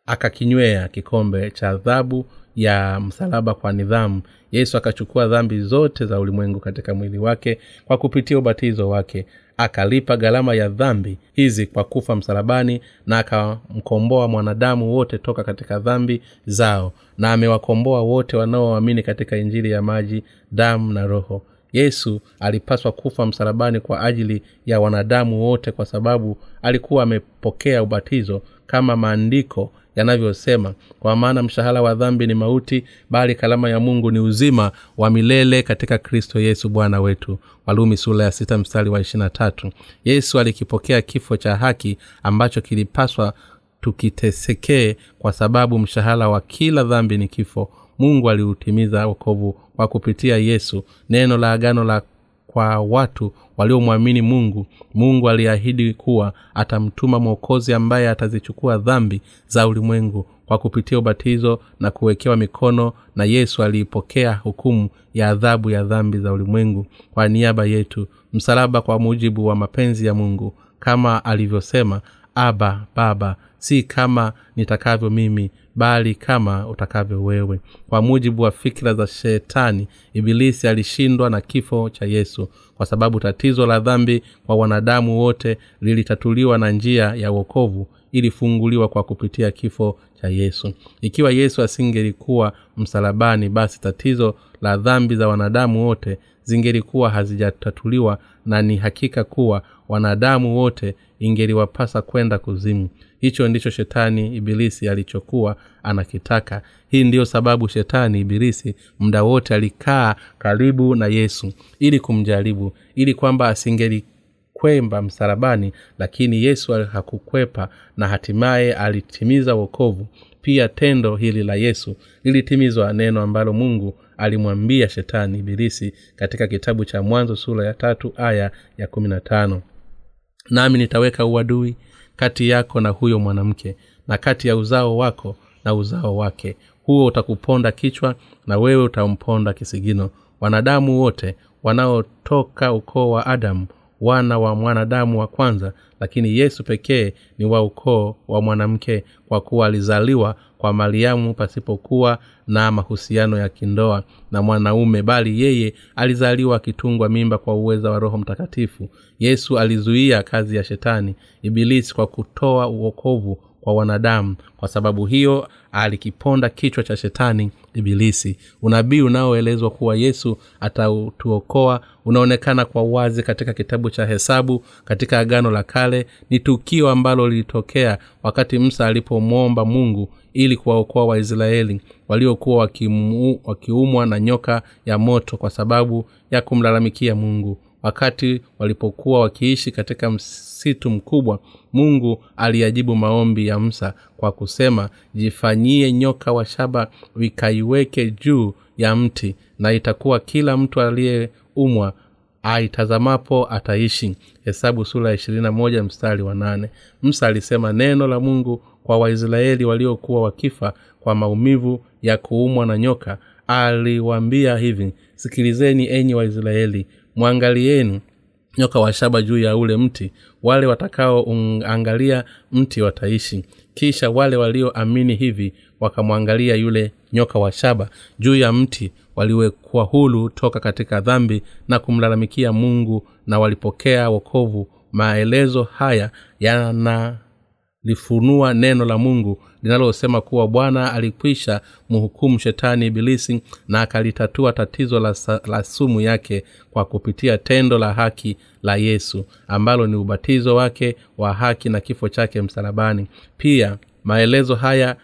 akakinywea kikombe cha adhabu ya msalaba kwa nidhamu. Yesu akachukua dhambi zote za ulimwengu katika mwili wake kwa kupitia ubatizo wake akalipa gharama ya dhambi hizi kwa kufa msalabani na akamkomboa mwanadamu wote toka katika dhambi zao na amewakomboa wote wanaoamini katika injili ya maji damu na roho. Yesu alipaswa kufa msalabani kwa ajili ya wanadamu wote kwa sababu alikuwa amepokea ubatizo kama maandiko yanavyosema kwa maana mshahara wa dhambi ni mauti bali kalama ya mungu ni uzima wa milele katika kristo yesu bwana wetu. Walumi sura ya sita mstari wa ishirina tatu. Yesu alikipokea kifo cha haki ambacho kilipaswa tukitesekee kwa sababu mshahara wa kila dhambi ni kifo. Mungu aliutimiza wokovu kwa kupitia yesu. Neno la agano la kwa watu waliomwamini mungu mungu aliahidi kuwa atamtuma mwokozi ambaye atazichukua dhambi za ulimwengu kwa kupitia ubatizo na kuwekewa mikono na yesu aliipokea hukumu ya adhabu ya dhambi za ulimwengu kwa niaba yetu. Msalaba kwa mujibu wa mapenzi ya mungu kama alivyosema aba baba si kama nitakavyo mimi bali kama utakavyo wewe. Kwa mujibu wa fikira za shetani ibilisi alishindwa na kifo cha yesu kwa sababu tatizo la dhambi kwa wanadamu wote lilitatuliwa na njia ya uokovu ilifunguliwa kwa kupitia kifo cha yesu. Ikiwa yesu asingelikuwa msalabani basi tatizo la dhambi za wanadamu wote zingelikuwa hazijatatuliwa na ni hakika kuwa wanadamu wote ingeliwapasa kwenda kuzimu. Hicho ndicho shetani ibilisi alichokuwa anakitaka. Hii ndiyo sababu shetani ibilisi muda wote alikaa karibu na yesu ili kumjaribu ili kwamba asingelikwemba msalabani lakini yesu hakukwepa na hatimaye alitimiza wokovu. Pia tendo hili la yesu lilitimizwa neno ambalo mungu alimwambia shetani ibilisi katika kitabu cha mwanzo sura ya tatu aya ya kumi na tano nami nitaweka uadui kati yako na huyo mwanamke na kati ya uzao wako na uzao wake. Huo utakuponda kichwa na wewe utamponda kisigino. Wanadamu wote wanaotoka ukoo wa adamu wana wa mwanadamu wa kwanza lakini yesu pekee ni wa ukoo wa mwanamke kwa kuwa alizaliwa kwa mariamu pasipokuwa na mahusiano ya kindoa na mwanaume bali yeye alizaliwa akitungwa mimba kwa uweza wa roho mtakatifu. Yesu alizuia kazi ya shetani ibilisi kwa kutoa uokovu kwa wanadamu. Kwa sababu hiyo alikiponda kichwa cha shetani ibilisi. Unabii unaoelezwa kuwa yesu atatuokoa unaonekana kwa wazi katika kitabu cha hesabu katika agano la kale. Ni tukio ambalo lilitokea wakati msa alipomwomba mungu ili kuwaokoa waisraeli waliokuwa wakiumwa na nyoka ya moto kwa sababu ya kumlalamikia mungu wakati walipokuwa wakiishi katika msitu mkubwa mungu aliyajibu maombi ya msa kwa kusema jifanyie nyoka wa shaba vikaiweke juu ya mti na itakuwa kila mtu aliyeumwa aitazamapo ataishi. Hesabu sura ya mstari wa nane. Msa alisema neno la mungu kwa waisraeli waliokuwa wakifa kwa maumivu ya kuumwa na nyoka. Aliwaambia hivi sikilizeni enyi waisraeli mwangalieni nyoka wa shaba juu ya ule mti wale watakaoangalia mti wataishi. Kisha wale walioamini hivi wakamwangalia yule nyoka wa shaba juu ya mti waliwekwa hulu toka katika dhambi na kumlalamikia mungu na walipokea wokovu. Maelezo haya yanalifunua neno la mungu linalosema kuwa bwana alikwisha mhukumu shetani ibilisi na akalitatua tatizo la, la sumu yake kwa kupitia tendo la haki la yesu ambalo ni ubatizo wake wa haki na kifo chake msalabani. Pia maelezo haya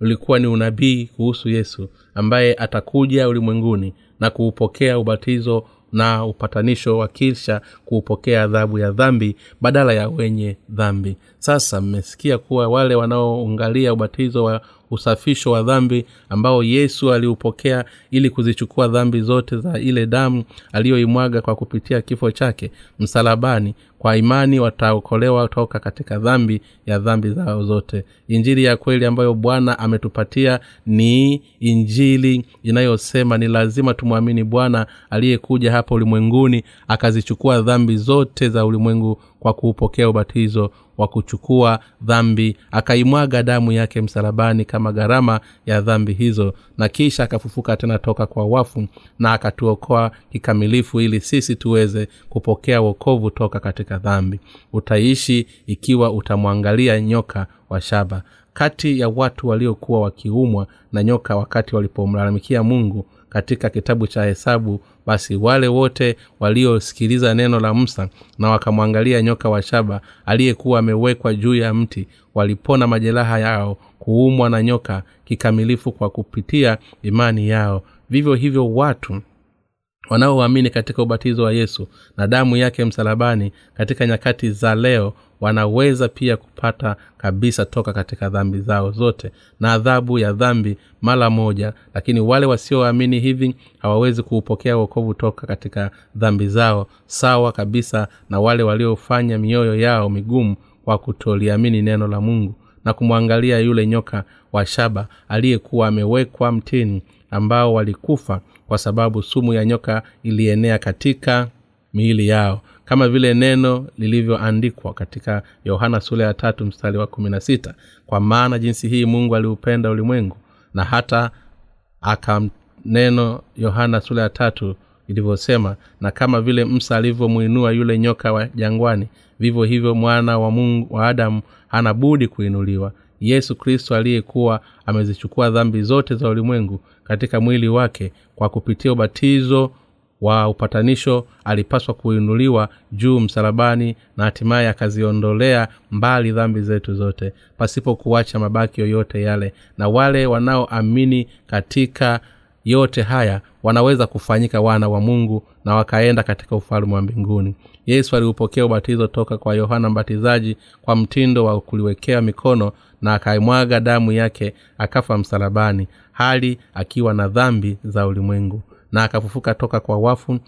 ulikuwa ni unabii kuhusu yesu ambaye atakuja ulimwenguni na kuupokea ubatizo na upatanisho wa kisha kuupokea adhabu ya dhambi badala ya wenye dhambi. Sasa mmesikia kuwa wale wanaoungalia ubatizo wa usafisho wa dhambi ambao yesu aliupokea ili kuzichukua dhambi zote za ile damu aliyoimwaga kwa kupitia kifo chake msalabani kwa imani wataokolewa toka katika dhambi ya dhambi zao zote. Injili ya kweli ambayo bwana ametupatia ni injili inayosema ni lazima tumwamini bwana aliyekuja hapa ulimwenguni akazichukua dhambi zote za ulimwengu kwa kuupokea ubatizo wa kuchukua dhambi akaimwaga damu yake msalabani kama gharama ya dhambi hizo na kisha akafufuka tena toka kwa wafu na akatuokoa kikamilifu ili sisi tuweze kupokea wokovu toka katika dhambi. Utaishi ikiwa utamwangalia nyoka wa shaba. Kati ya watu waliokuwa wakiumwa na nyoka wakati walipomlalamikia mungu katika kitabu cha hesabu basi wale wote waliosikiliza neno la musa na wakamwangalia nyoka wa shaba aliyekuwa amewekwa juu ya mti walipona majeraha yao kuumwa na nyoka kikamilifu kwa kupitia imani yao. Vivyo hivyo watu wanaoamini katika ubatizo wa yesu na damu yake msalabani katika nyakati za leo wanaweza pia kupata kabisa toka katika dhambi zao zote. Na adhabu ya dhambi mara moja lakini wale wasioamini hivi hawawezi kuupokea uokovu toka katika dhambi zao sawa kabisa na wale waliofanya mioyo yao migumu kwa kutoliamini neno la mungu na kumwangalia yule nyoka wa shaba aliyekuwa amewekwa mtini ambao walikufa kwa sababu sumu ya nyoka ilienea katika miili yao kama vile neno lilivyoandikwa katika yohana sula ya tatu mstari wa kumi na sita kwa maana jinsi hii mungu aliupenda ulimwengu na hata akaneno yohana sula ya tatu ilivyosema na kama vile msa alivyomwinua yule nyoka wa jangwani vivyo hivyo mwana wa mungu wa adamu hana budi kuinuliwa. Yesu kristo aliyekuwa amezichukua dhambi zote za ulimwengu katika mwili wake kwa kupitia ubatizo wa upatanisho alipaswa kuinuliwa juu msalabani na hatimaye akaziondolea mbali dhambi zetu zote pasipo kuacha mabaki yoyote yale. Na wale wanaoamini katika yote haya wanaweza kufanyika wana wa mungu na wakaenda katika ufalme wa mbinguni. Yesu aliupokea ubatizo toka kwa yohana mbatizaji kwa mtindo wa kuliwekea mikono na akaimwaga damu yake akafa msalabani hali akiwa na dhambi za ulimwengu na akafufuka toka kwa wafu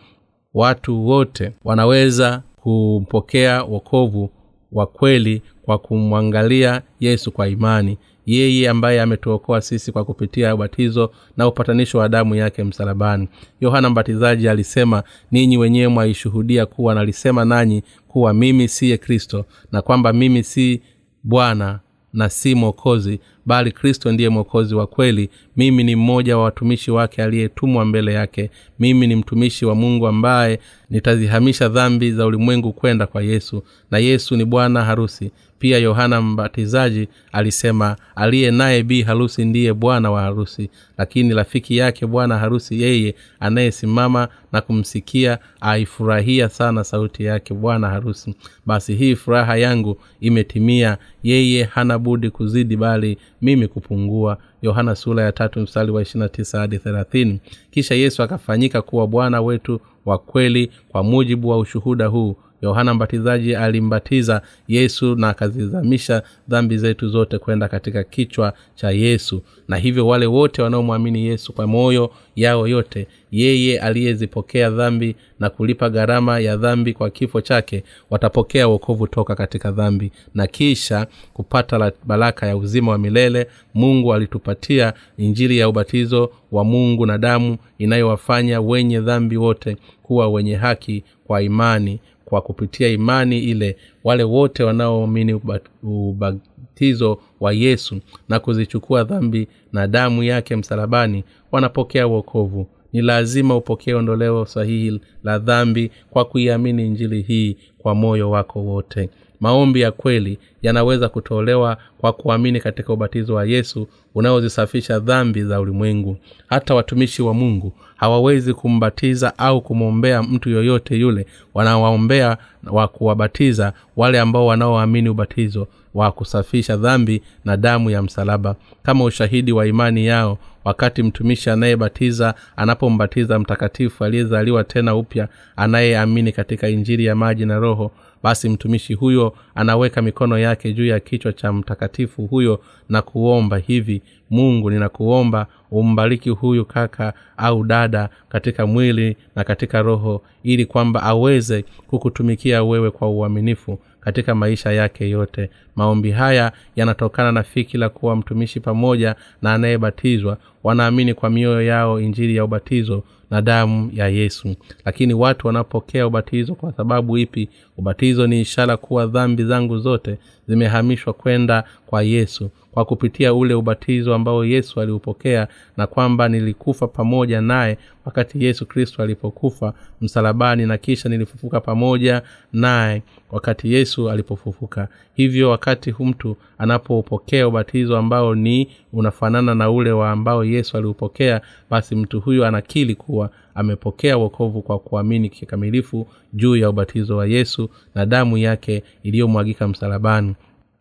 watu wote wanaweza kumpokea wokovu wa kweli kwa kumwangalia yesu kwa imani. Yeye ambaye ametuokoa sisi kwa kupitia ubatizo na upatanisho wa damu yake msalabani. Yohana mbatizaji alisema ninyi wenyewe mwaishuhudia kuwa nalisema nanyi kuwa mimi siye kristo na kwamba mimi si bwana na si mwokozi bali kristo ndiye mwokozi wa kweli. Mimi ni mmoja wa watumishi wake aliyetumwa mbele yake. Mimi ni mtumishi wa mungu ambaye nitazihamisha dhambi za ulimwengu kwenda kwa yesu. Na yesu ni bwana harusi pia yohana mbatizaji alisema aliye naye bi harusi ndiye bwana wa harusi lakini rafiki yake bwana harusi yeye anayesimama na kumsikia aifurahia sana sauti yake bwana harusi. Basi hii furaha yangu imetimia yeye hana budi kuzidi bali mimi kupungua. Yohana sura ya tatu wa ishirina tisa hadi thelathini. Kisha yesu akafanyika kuwa bwana wetu wa kweli kwa mujibu wa ushuhuda huu yohana mbatizaji alimbatiza yesu na akazizamisha dhambi zetu zote kwenda katika kichwa cha yesu. Na hivyo wale wote wanaomwamini yesu kwa moyo yao yote yeye aliyezipokea dhambi na kulipa gharama ya dhambi kwa kifo chake watapokea wokovu toka katika dhambi. Na kisha kupata baraka ya uzima wa milele mungu alitupatia injili ya ubatizo wa mungu na damu inayowafanya wenye dhambi wote kuwa wenye haki kwa imani kwa kupitia imani ile wale wote wanaoamini ubatizo wa yesu na kuzichukua dhambi na damu yake msalabani wanapokea uokovu ni lazima upokee ondoleo sahihi la dhambi kwa kuiamini injili hii kwa moyo wako wote maombi ya kweli yanaweza kutolewa kwa kuamini katika ubatizo wa yesu unaozisafisha dhambi za ulimwengu. Hata watumishi wa mungu hawawezi kumbatiza au kumwombea mtu yoyote yule wanawaombea wa kuwabatiza wale ambao wanaoamini ubatizo wa kusafisha dhambi na damu ya msalaba. Kama ushahidi wa imani yao wakati mtumishi anayebatiza anapombatiza mtakatifu aliyezaliwa tena upya anayeamini katika injiri ya maji na roho basi mtumishi huyo anaweka mikono yake juu ya kichwa cha mtakatifu huyo na kuomba hivi mungu ninakuomba umbariki huyu kaka au dada katika mwili na katika roho ili kwamba aweze kukutumikia wewe kwa uaminifu katika maisha yake yote. Maombi haya yanatokana na fikila kuwa mtumishi pamoja na anayebatizwa. Wanaamini kwa mioyo yao injili ya ubatizo na damu ya yesu. Lakini watu wanapokea ubatizo kwa sababu ipi? Ubatizo ni ishara kuwa dhambi zangu zote zimehamishwa kwenda kwa yesu kwa kupitia ule ubatizo ambao yesu aliupokea na kwamba nilikufa pamoja naye wakati yesu kristo alipokufa msalabani na kisha nilifufuka pamoja naye wakati yesu alipofufuka. Hivyo wakati mtu anapopokea ubatizo ambao ni unafanana na ule wa ambao yesu aliupokea basi mtu huyo anakili kuwa amepokea wokovu kwa kuamini kikamilifu juu ya ubatizo wa yesu na damu yake iliyomwagika msalabani.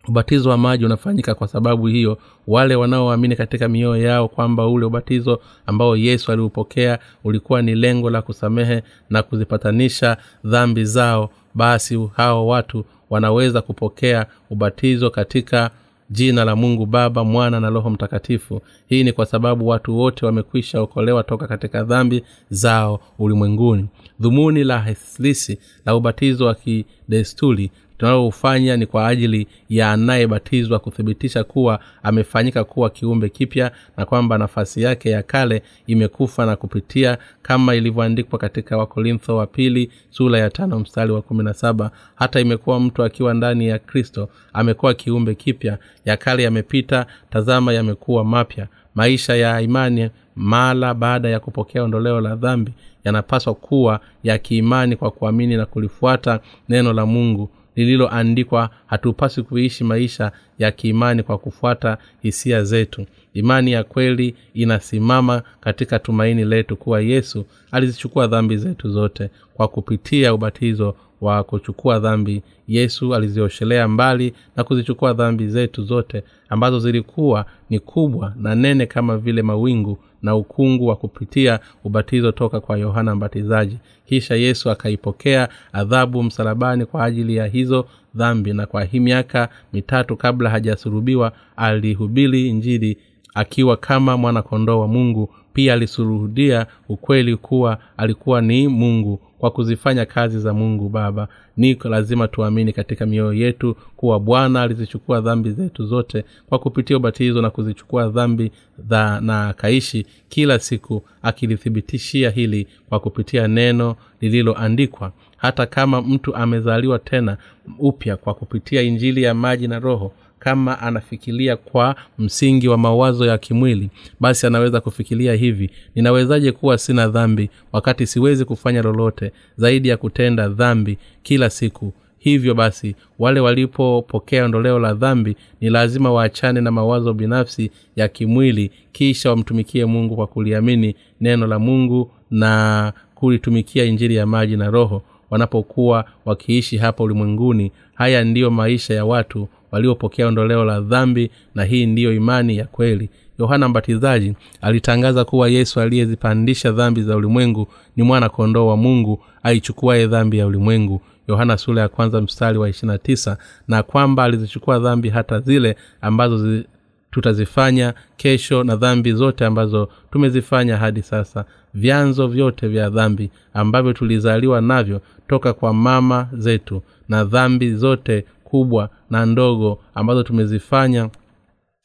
Ubatizo wa maji unafanyika kwa sababu hiyo. Wale wanaoamini katika mioyo yao kwamba ule ubatizo ambao yesu aliupokea ulikuwa ni lengo la kusamehe na kuzipatanisha dhambi zao basi hao watu wanaweza kupokea ubatizo katika jina la mungu baba mwana na roho mtakatifu. Hii ni kwa sababu watu wote wamekwisha okolewa toka katika dhambi zao ulimwenguni. Dhumuni la heslisi la ubatizo wa kidesturi tunaloufanya ni kwa ajili ya anayebatizwa kuthibitisha kuwa amefanyika kuwa kiumbe kipya na kwamba nafasi yake ya kale imekufa na kupitia kama ilivyoandikwa katika wakorintho wa pili sura ya tano mstari wa kumi na saba hata imekuwa mtu akiwa ndani ya kristo amekuwa kiumbe kipya ya kale yamepita tazama yamekuwa mapya. Maisha ya imani mala baada ya kupokea ondoleo la dhambi yanapaswa kuwa ya kiimani kwa kuamini na kulifuata neno la mungu lililoandikwa hatupaswi kuishi maisha ya kiimani kwa kufuata hisia zetu. Imani ya kweli inasimama katika tumaini letu kuwa yesu alizichukua dhambi zetu zote. Kwa kupitia ubatizo wa kuchukua dhambi yesu alizioshelea mbali na kuzichukua dhambi zetu zote ambazo zilikuwa ni kubwa na nene kama vile mawingu na ukungu wa kupitia ubatizo toka kwa yohana mbatizaji. Kisha yesu akaipokea adhabu msalabani kwa ajili ya hizo dhambi na kwa hii miaka mitatu kabla hajasurubiwa alihubiri injili akiwa kama mwanakondoo wa mungu. Pia alisuruhudia ukweli kuwa alikuwa ni mungu kwa kuzifanya kazi za mungu baba. Ni lazima tuamini katika mioyo yetu kuwa bwana alizichukua dhambi zetu zote kwa kupitia ubatizo na kuzichukua dhambi dha na akaishi kila siku akilithibitishia hili kwa kupitia neno lililoandikwa. Hata kama mtu amezaliwa tena upya kwa kupitia injili ya maji na roho kama anafikiria kwa msingi wa mawazo ya kimwili basi anaweza kufikiria hivi ninawezaje kuwa sina dhambi wakati siwezi kufanya lolote zaidi ya kutenda dhambi kila siku? Hivyo basi wale walipopokea ondoleo la dhambi ni lazima waachane na mawazo binafsi ya kimwili kisha wamtumikie mungu kwa kuliamini neno la mungu na kulitumikia injiri ya maji na roho. Wanapokuwa wakiishi hapa ulimwenguni haya ndiyo maisha ya watu waliopokea ondoleo la dhambi na hii ndiyo imani ya kweli. Yohana mbatizaji alitangaza kuwa yesu aliyezipandisha dhambi za ulimwengu ni mwana kondoo wa mungu aichukuaye dhambi ya ulimwengu. Yohana sura ya kwanza mstari wa ishirina tisa na kwamba alizichukua dhambi hata zile ambazo zi, tutazifanya kesho na dhambi zote ambazo tumezifanya hadi sasa. Vyanzo vyote vya dhambi ambavyo tulizaliwa navyo toka kwa mama zetu na dhambi zote kubwa na ndogo ambazo tumezifanya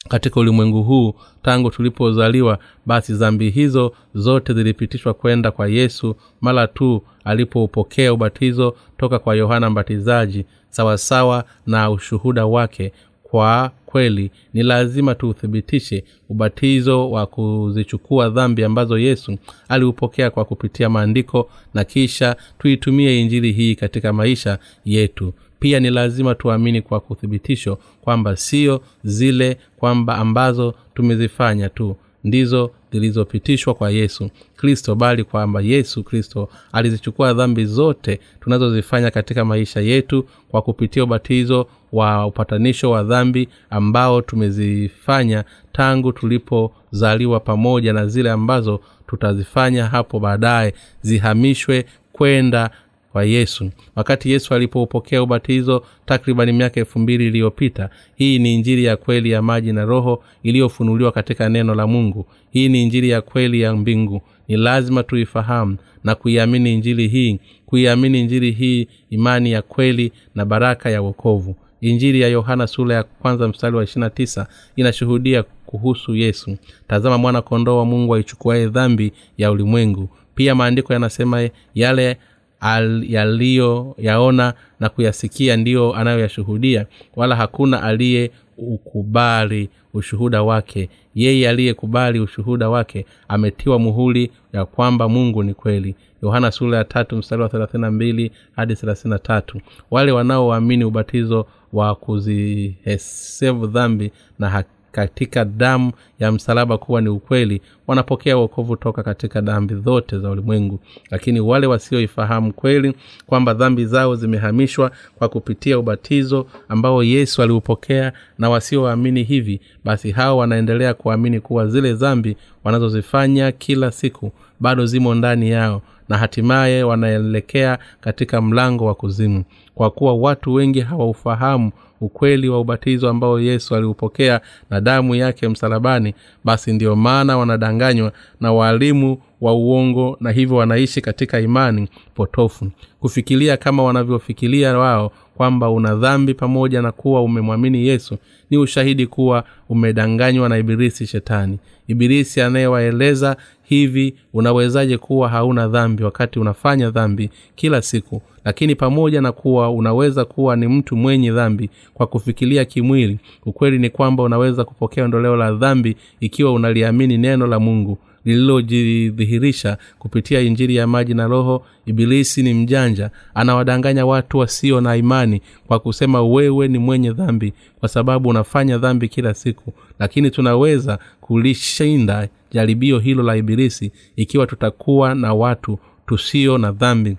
katika ulimwengu huu tangu tulipozaliwa basi dhambi hizo zote zilipitishwa kwenda kwa yesu mara tu alipoupokea ubatizo toka kwa yohana mbatizaji sawasawa na ushuhuda wake kwa kweli. Ni lazima tuuthibitishe ubatizo wa kuzichukua dhambi ambazo yesu aliupokea kwa kupitia maandiko na kisha tuitumie injili hii katika maisha yetu pia ni lazima tuamini kwa kuthibitisho kwamba sio zile kwamba ambazo tumezifanya tu ndizo zilizopitishwa kwa yesu kristo bali kwamba yesu kristo alizichukua dhambi zote tunazozifanya katika maisha yetu kwa kupitia ubatizo wa upatanisho wa dhambi ambao tumezifanya tangu tulipozaliwa pamoja na zile ambazo tutazifanya hapo baadaye zihamishwe kwenda kwa yesu. Wakati yesu alipoupokea ubatizo takribani miaka elfu mbili iliyopita hii ni injiri ya kweli ya maji na roho iliyofunuliwa katika neno la mungu. Hii ni injiri ya kweli ya mbingu. Ni lazima tuifahamu na kuiamini injili hii kuiamini injili hii imani ya kweli na baraka ya wokovu. Injili ya yohana sura ya kwanza mstari wa ishirina tisa inashuhudia kuhusu yesu. Tazama mwana kondoo wa mungu aichukuaye dhambi ya ulimwengu. Pia maandiko yanasema yale yaliyoyaona na kuyasikia ndiyo anayoyashuhudia wala hakuna aliye ukubali ushuhuda wake. Yeye aliyekubali ushuhuda wake ametiwa muhuli ya kwamba mungu ni kweli. Yohana sura ya tatu wa thelathina mbili hadi thelathina tatu. Wale wanaoamini ubatizo wa kuzihesevu dhambi na haki katika damu ya msalaba kuwa ni ukweli wanapokea uokovu toka katika dhambi zote za ulimwengu. Lakini wale wasioifahamu kweli kwamba dhambi zao zimehamishwa kwa kupitia ubatizo ambao yesu aliupokea na wasioamini hivi basi hao wanaendelea kuamini kuwa zile dhambi wanazozifanya kila siku bado zimo ndani yao na hatimaye wanaelekea katika mlango wa kuzimu. Kwa kuwa watu wengi hawaufahamu ukweli wa ubatizo ambao yesu aliupokea na damu yake msalabani basi ndiyo maana wanadanganywa na waalimu wa uongo na hivyo wanaishi katika imani potofu. Kufikiria kama wanavyofikiria wao kwamba una dhambi pamoja na kuwa umemwamini yesu ni ushahidi kuwa umedanganywa na ibilisi shetani. Ibilisi anayewaeleza hivi unawezaje kuwa hauna dhambi wakati unafanya dhambi kila siku? Lakini pamoja na kuwa unaweza kuwa ni mtu mwenye dhambi kwa kufikiria kimwili ukweli ni kwamba unaweza kupokea ondoleo la dhambi ikiwa unaliamini neno la mungu lililojidhihirisha kupitia injiri ya maji na roho ibilisi ni mjanja anawadanganya watu wasio na imani kwa kusema wewe ni mwenye dhambi kwa sababu unafanya dhambi kila siku. Lakini tunaweza kulishinda jaribio hilo la ibilisi ikiwa tutakuwa na watu tusio na dhambi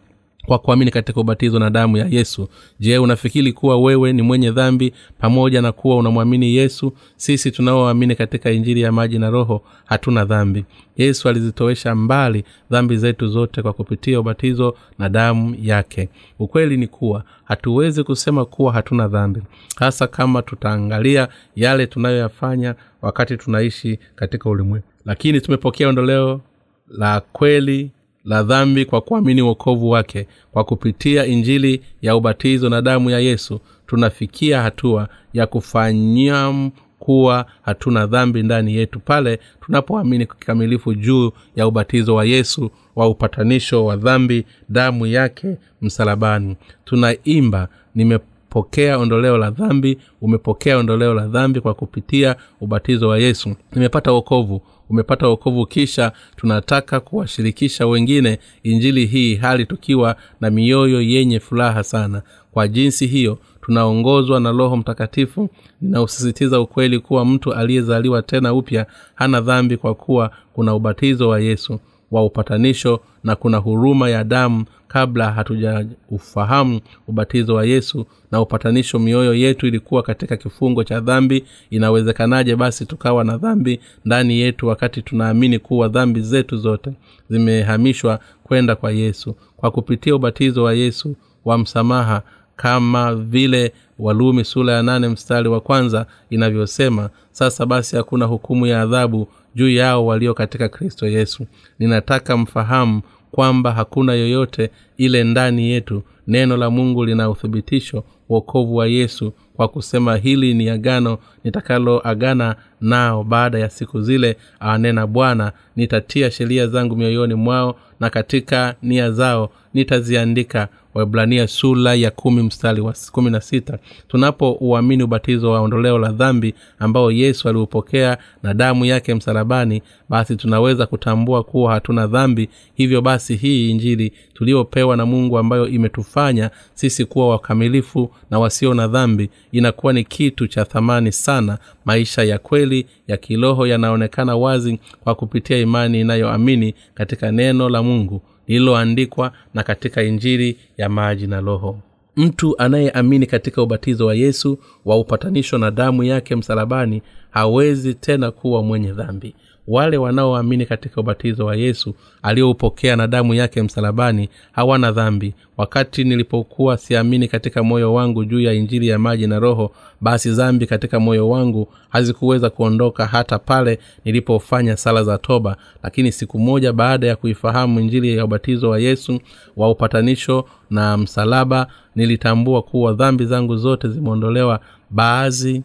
kwa kuamini katika ubatizo na damu ya yesu. Je unafikiri kuwa wewe ni mwenye dhambi pamoja na kuwa unamwamini yesu? Sisi tunaoamini katika injili ya maji na roho hatuna dhambi. Yesu alizitowesha mbali dhambi zetu zote kwa kupitia ubatizo na damu yake. Ukweli ni kuwa hatuwezi kusema kuwa hatuna dhambi hasa kama tutaangalia yale tunayoyafanya wakati tunaishi katika ulimwengu. Lakini tumepokea ondoleo la kweli la dhambi kwa kuamini uokovu wake kwa kupitia injili ya ubatizo na damu ya yesu tunafikia hatua ya kufanyam kuwa hatuna dhambi ndani yetu pale tunapoamini kikamilifu juu ya ubatizo wa yesu wa upatanisho wa dhambi damu yake msalabani. Tunaimba nimepokea ondoleo la dhambi umepokea ondoleo la dhambi kwa kupitia ubatizo wa yesu. Nimepata wokovu umepata wokovu kisha tunataka kuwashirikisha wengine injili hii hali tukiwa na mioyo yenye furaha sana. Kwa jinsi hiyo tunaongozwa na roho mtakatifu ninausisitiza ukweli kuwa mtu aliyezaliwa tena upya hana dhambi kwa kuwa kuna ubatizo wa yesu wa upatanisho na kuna huruma ya damu kabla hatujaufahamu ubatizo wa yesu na upatanisho mioyo yetu ilikuwa katika kifungo cha dhambi inawezekanaje basi tukawa na dhambi ndani yetu wakati tunaamini kuwa dhambi zetu zote zimehamishwa kwenda kwa yesu? Kwa kupitia ubatizo wa yesu wa msamaha kama vile walumi sula ya nane mstari wa kwanza inavyosema sasa basi hakuna hukumu ya adhabu juu yao walio katika kristo yesu. Ninataka mfahamu kwamba hakuna yoyote ile ndani yetu neno la mungu lina uthibitisho uokovu wa yesu kwa kusema hili ni agano nitakaloagana nao baada ya siku zile anena bwana. Nitatia sheria zangu mioyoni mwao na katika nia zao nitaziandika waibrania sula ya kumi mstari wa kumi na sita. Tunapouamini ubatizo wa ondoleo la dhambi ambao yesu aliupokea na damu yake msalabani basi tunaweza kutambua kuwa hatuna dhambi. Hivyo basi hii injili tuliyopewa na mungu ambayo imetufanya sisi kuwa wakamilifu na wasio na dhambi inakuwa ni kitu cha thamani sana. Maisha ya kweli ya kiroho yanaonekana wazi kwa kupitia imani inayoamini katika neno la mungu lililoandikwa na katika injili ya maji na roho. Mtu anayeamini katika ubatizo wa yesu wa upatanisho na damu yake msalabani hawezi tena kuwa mwenye dhambi wale wanaoamini katika ubatizo wa yesu aliyoupokea na damu yake msalabani hawana dhambi. Wakati nilipokuwa siamini katika moyo wangu juu ya injili ya maji na roho basi dhambi katika moyo wangu hazikuweza kuondoka hata pale nilipofanya sala za toba. Lakini siku moja baada ya kuifahamu injili ya ubatizo wa yesu wa upatanisho na msalaba nilitambua kuwa dhambi zangu zote zimeondolewa baadhi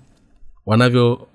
wanavyo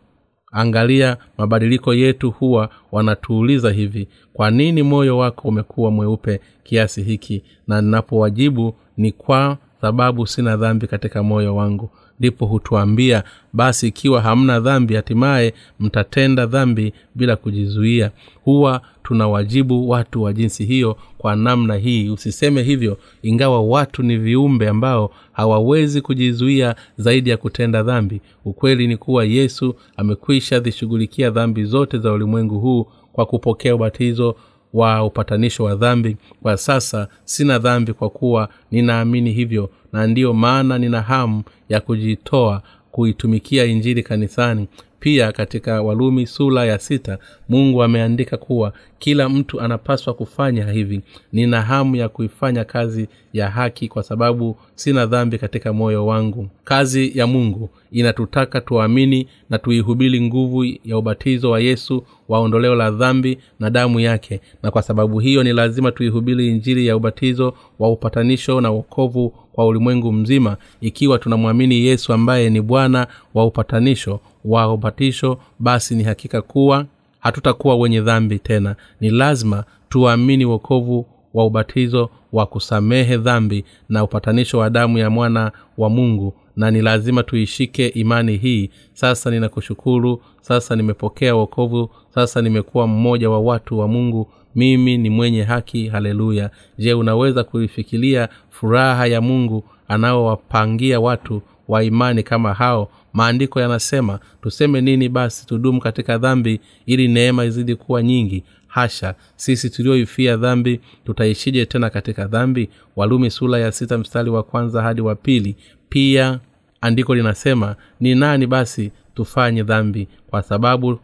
angalia mabadiliko yetu huwa wanatuuliza hivi kwa nini moyo wako umekuwa mweupe kiasi hiki? Na ninapowajibu ni kwa sababu sina dhambi katika moyo wangu. Ndipo hutuambia basi ikiwa hamna dhambi hatimaye mtatenda dhambi bila kujizuia. Huwa tunawajibu watu wa jinsi hiyo kwa namna hii. Usiseme hivyo ingawa watu ni viumbe ambao hawawezi kujizuia zaidi ya kutenda dhambi. Ukweli ni kuwa yesu amekwisha zishughulikia dhambi zote za ulimwengu huu kwa kupokea ubatizo wa upatanisho wa dhambi. Kwa sasa sina dhambi kwa kuwa ninaamini hivyo na ndiyo maana nina hamu ya kujitoa kuitumikia injili kanisani. Pia katika walumi sula ya sita mungu ameandika kuwa kila mtu anapaswa kufanya hivi. Nina hamu ya kuifanya kazi ya haki kwa sababu sina dhambi katika moyo wangu. Kazi ya mungu inatutaka tuamini na tuihubiri nguvu ya ubatizo wa yesu wa ondoleo la dhambi na damu yake. Na kwa sababu hiyo ni lazima tuihubiri injili ya ubatizo wa upatanisho na uokovu kwa ulimwengu mzima ikiwa tunamwamini yesu ambaye ni bwana wa upatanisho wa ubatisho basi ni hakika kuwa hatutakuwa wenye dhambi tena. Ni lazima tuamini uokovu wa ubatizo wa kusamehe dhambi na upatanisho wa damu ya mwana wa mungu. Na ni lazima tuishike imani hii. Sasa ninakushukuru. Sasa nimepokea wokovu sasa nimekuwa mmoja wa watu wa mungu. Mimi ni mwenye haki. Haleluya. Je unaweza kuifikiria furaha ya mungu anaowapangia watu wa imani kama hao? Maandiko yanasema tuseme nini basi tudumu katika dhambi ili neema izidi kuwa nyingi. Hasha. Sisi tulioifia dhambi tutaishije tena katika dhambi? Walumi sula ya sita mstari wa kwanza hadi wa pili. Pia andiko linasema ni nani basi tufanye dhambi? Kwa sababu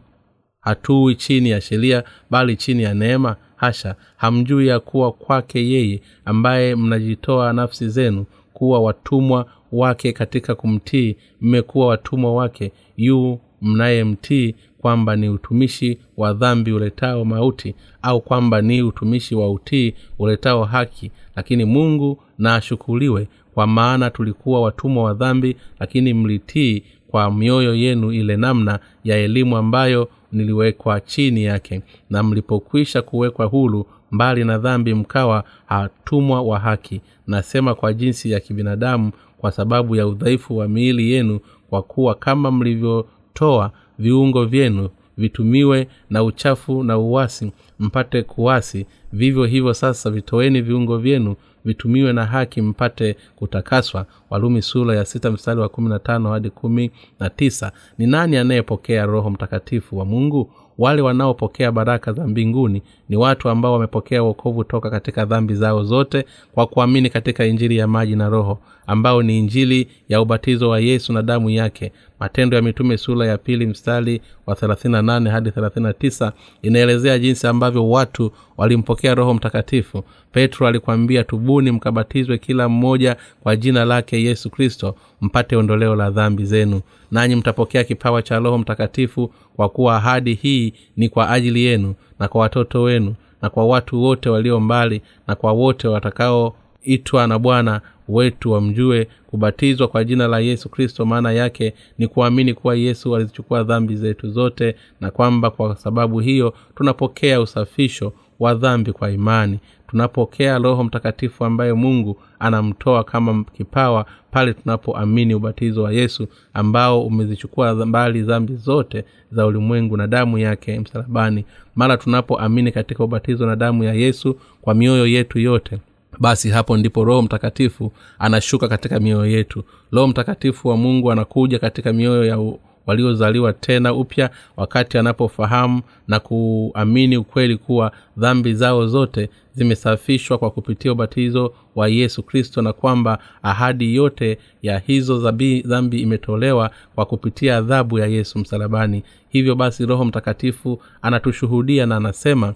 hatui chini ya sheria bali chini ya neema. Hasha hamjui ya kuwa kwake yeye ambaye mnajitoa nafsi zenu kuwa watumwa wake katika kumtii. Mmekuwa watumwa wake yu mnayemtii kwamba ni utumishi wa dhambi uletao mauti au kwamba ni utumishi wa utii uletao haki. Lakini mungu na ashukuliwe kwa maana tulikuwa watumwa wa dhambi lakini mlitii kwa mioyo yenu ile namna ya elimu ambayo niliwekwa chini yake na mlipokwisha kuwekwa hulu mbali na dhambi mkawa hatumwa wa haki. Nasema kwa jinsi ya kibinadamu kwa sababu ya udhaifu wa miili yenu kwa kuwa kama mlivyotoa viungo vyenu vitumiwe na uchafu na uwasi mpate kuwasi. Vivyo hivyo sasa vitoeni viungo vyenu vitumiwe na haki mpate kutakaswa. Walumi sura ya sita mstari wa kumi na tano hadi kumi na tisa. Ni nani anayepokea roho mtakatifu wa mungu wale wanaopokea baraka za mbinguni ni watu ambao wamepokea uokovu toka katika dhambi zao zote kwa kuamini katika injili ya maji na roho ambao ni injili ya ubatizo wa yesu na damu yake. Matendo ya mitume sura ya pili mstari wa 38 hadi 39 inaelezea jinsi ambavyo watu walimpokea roho mtakatifu. Petro alikwambia tubuni mkabatizwe kila mmoja kwa jina lake yesu kristo mpate ondoleo la dhambi zenu. Nanyi mtapokea kipawa cha roho mtakatifu kwa kuwa ahadi hii ni kwa ajili yenu na kwa watoto wenu na kwa watu wote walio mbali na kwa wote watakaoitwa na bwana wetu wamjue kubatizwa kwa jina la yesu kristo. Maana yake ni kuamini kuwa yesu alizichukua dhambi zetu zote na kwamba kwa sababu hiyo tunapokea usafisho wa dhambi kwa imani tunapokea roho mtakatifu ambaye mungu anamtoa kama kipawa pale tunapoamini ubatizo wa yesu ambao umezichukua mbali dhambi zote za ulimwengu na damu yake msalabani. Mara tunapoamini katika ubatizo na damu ya yesu kwa mioyo yetu yote basi hapo ndipo roho mtakatifu anashuka katika mioyo yetu. Roho mtakatifu wa mungu anakuja katika mioyo ya waliozaliwa tena upya wakati anapofahamu na kuamini ukweli kuwa dhambi zao zote zimesafishwa kwa kupitia ubatizo wa yesu kristo na kwamba ahadi yote ya hizo zabi, dhambi imetolewa kwa kupitia adhabu ya yesu msalabani. Hivyo basi roho mtakatifu anatushuhudia na anasema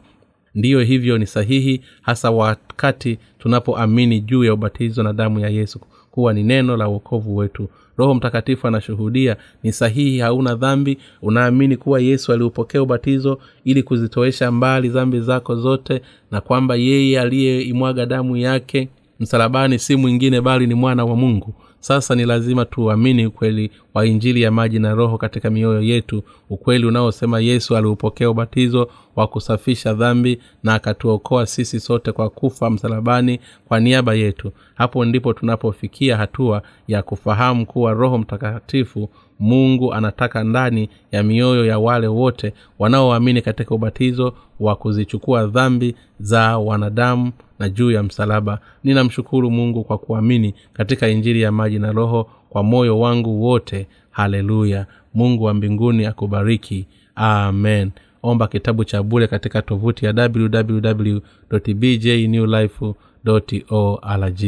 ndiyo hivyo ni sahihi hasa wakati tunapoamini juu ya ubatizo na damu ya yesu kuwa ni neno la uokovu wetu. Roho mtakatifu anashuhudia ni sahihi hauna dhambi. Unaamini kuwa yesu aliupokea ubatizo ili kuzitoesha mbali dhambi zako zote na kwamba yeye aliyeimwaga damu yake msalabani si mwingine bali ni mwana wa mungu sasa ni lazima tuamini ukweli wa injili ya maji na roho katika mioyo yetu ukweli unaosema yesu aliupokea ubatizo wa kusafisha dhambi na akatuokoa sisi sote kwa kufa msalabani kwa niaba yetu. Hapo ndipo tunapofikia hatua ya kufahamu kuwa roho mtakatifu mungu anataka ndani ya mioyo ya wale wote wanaoamini katika ubatizo wa kuzichukua dhambi za wanadamu na juu ya msalaba. Ninamshukuru mungu kwa kuamini katika injili ya maji na roho kwa moyo wangu wote. Haleluya. Mungu wa mbinguni akubariki. Amen. Omba kitabu cha bule katika tovuti ya www bjnewlife org